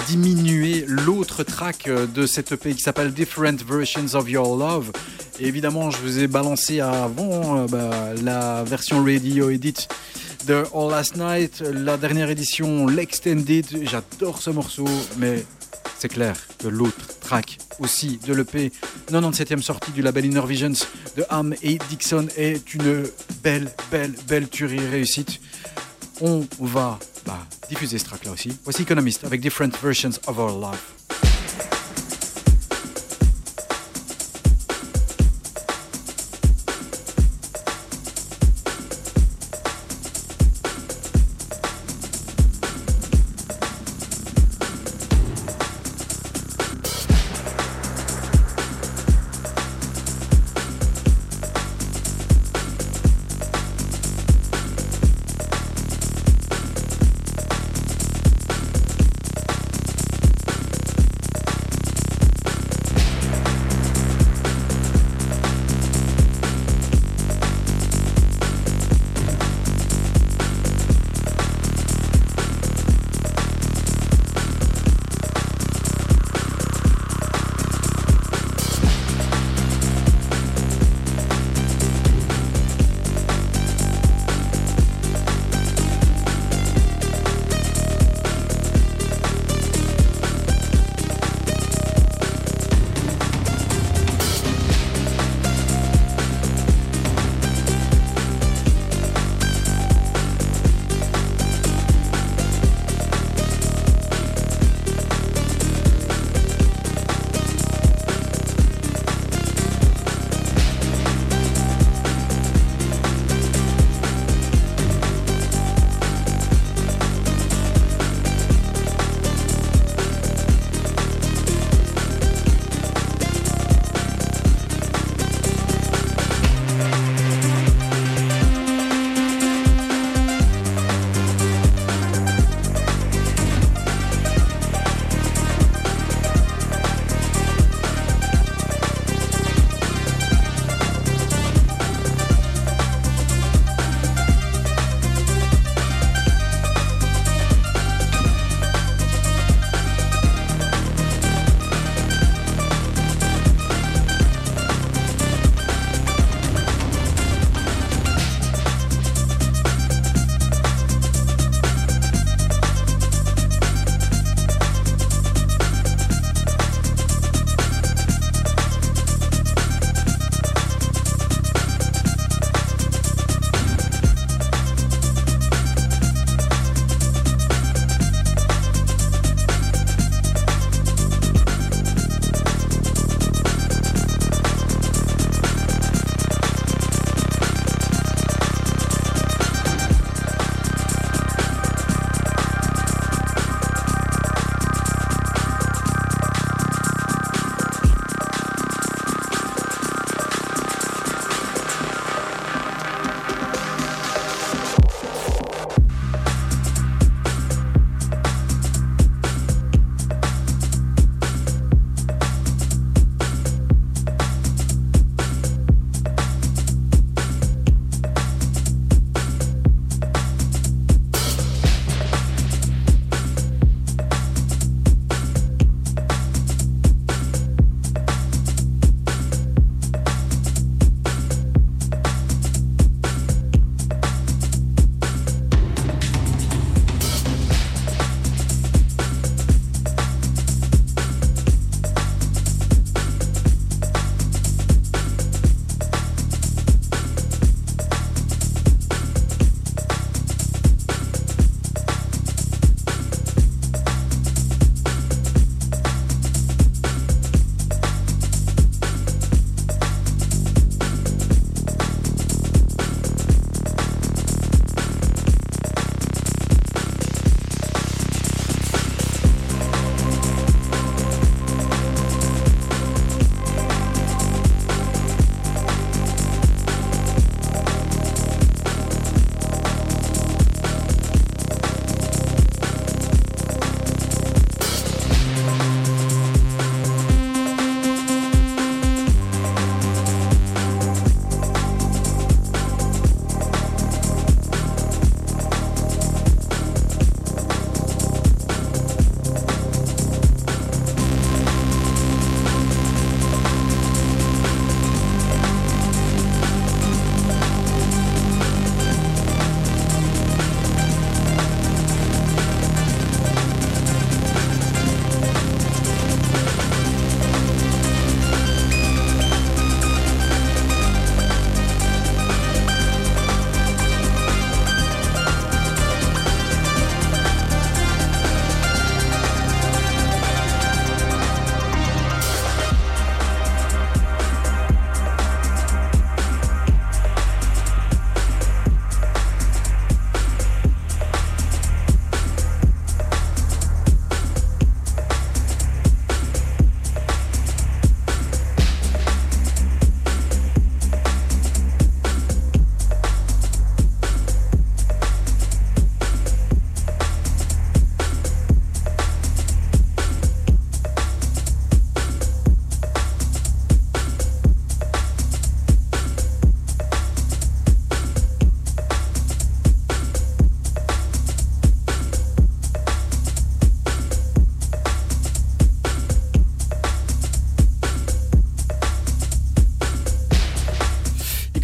S1: diminuer l'autre track euh, de cette EP qui s'appelle Different Versions of Your Love. Évidemment, je vous ai balancé avant euh, bah, la version radio edit de All Last Night, la dernière édition, l'Extended. J'adore ce morceau, mais c'est clair que l'autre track aussi de l'EP 97e sortie du label Inner Visions de Ham et Dixon est une belle, belle, belle tuerie réussite. On va bah, diffuser ce track là aussi. Voici Economist avec Different Versions of Our Love.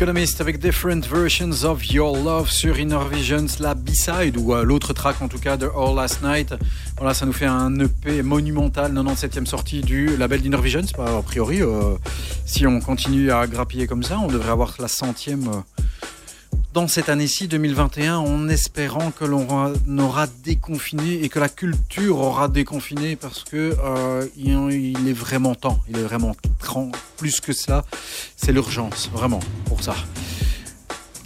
S1: Economist avec Different Versions of Your Love sur Inner Visions, la B-side ou euh, l'autre track en tout cas de All Last Night. Voilà, ça nous fait un EP monumental, 97e sortie du label d'Inner Visions. Bah, a priori, euh, si on continue à grappiller comme ça, on devrait avoir la centième euh, dans cette année-ci 2021 en espérant que l'on aura, déconfiné et que la culture aura déconfiné parce que il, il est vraiment temps, il est vraiment temps, plus que cela, c'est l'urgence, vraiment, ça.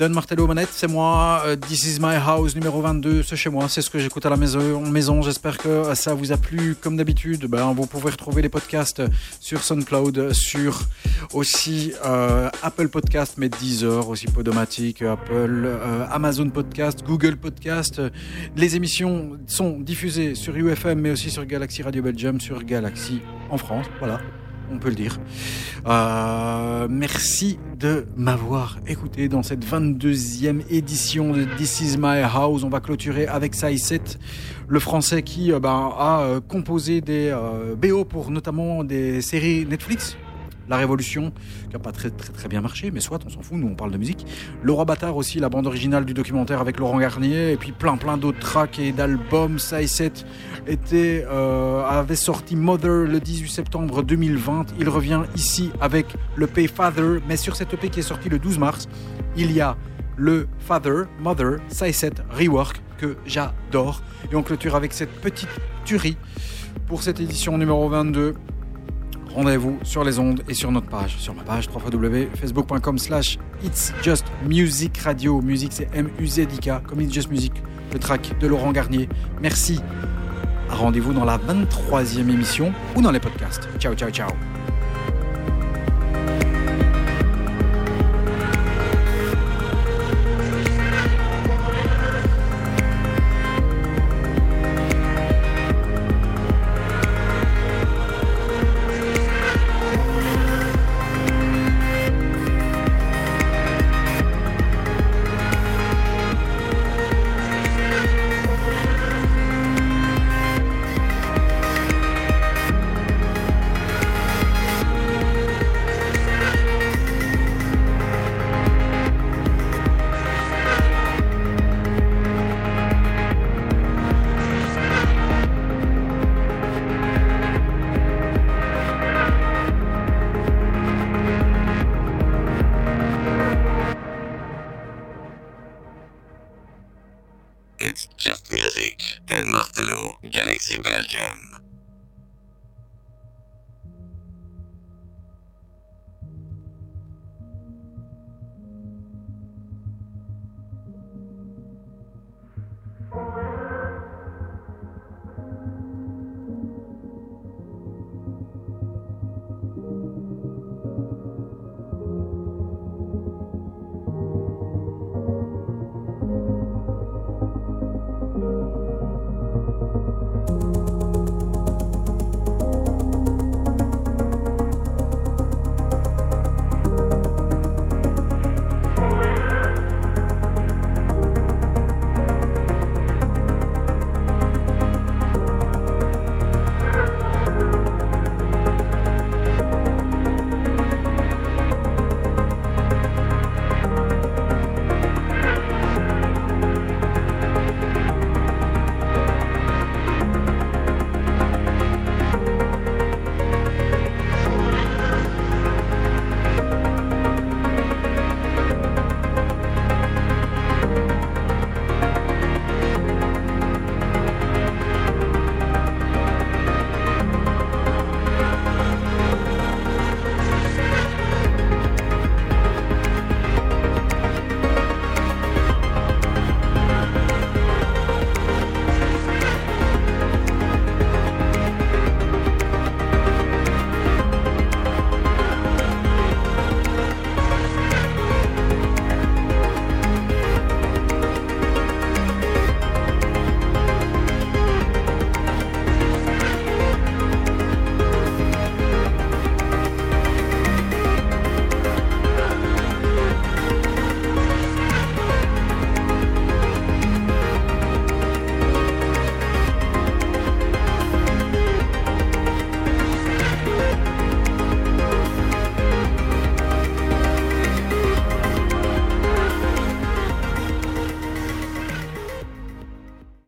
S1: Don Martello Manette, c'est moi. Euh, This is my house numéro 22, c'est chez moi, c'est ce que j'écoute à la maison. maison. J'espère que ça vous a plu. Comme d'habitude, ben, vous pouvez retrouver les podcasts sur SoundCloud, sur aussi euh, Apple Podcast, mais Deezer, aussi Podomatic, Apple, euh, Amazon Podcast, Google Podcast. Les émissions sont diffusées sur UFM, mais aussi sur Galaxy Radio Belgium, sur Galaxy en France. Voilà on peut le dire. Euh, merci de m'avoir écouté dans cette 22e édition de This Is My House. On va clôturer avec Saïset, le français qui euh, ben, a euh, composé des BO pour notamment des séries Netflix. La Révolution, qui n'a pas très, bien marché, mais soit, on s'en fout, nous on parle de musique. Le Roi Bâtard aussi, la bande originale du documentaire avec Laurent Garnier, et puis plein plein d'autres tracks et d'albums. Saïset était, euh, avait sorti Mother le 18 septembre 2020. Il revient ici avec le Pay Father, mais sur cet EP qui est sorti le 12 mars, il y a le Father, Mother, Saïset Rework que j'adore. Et on clôture avec cette petite tuerie pour cette édition numéro 22. Rendez-vous sur les ondes et sur notre page, sur ma page www.facebook.com slash It's Just Music Radio. Musique c'est M-U-Z-I-K, comme It's Just Music, le track de Laurent Garnier. Merci. Rendez-vous dans la 23e émission ou dans les podcasts. Ciao, ciao, ciao.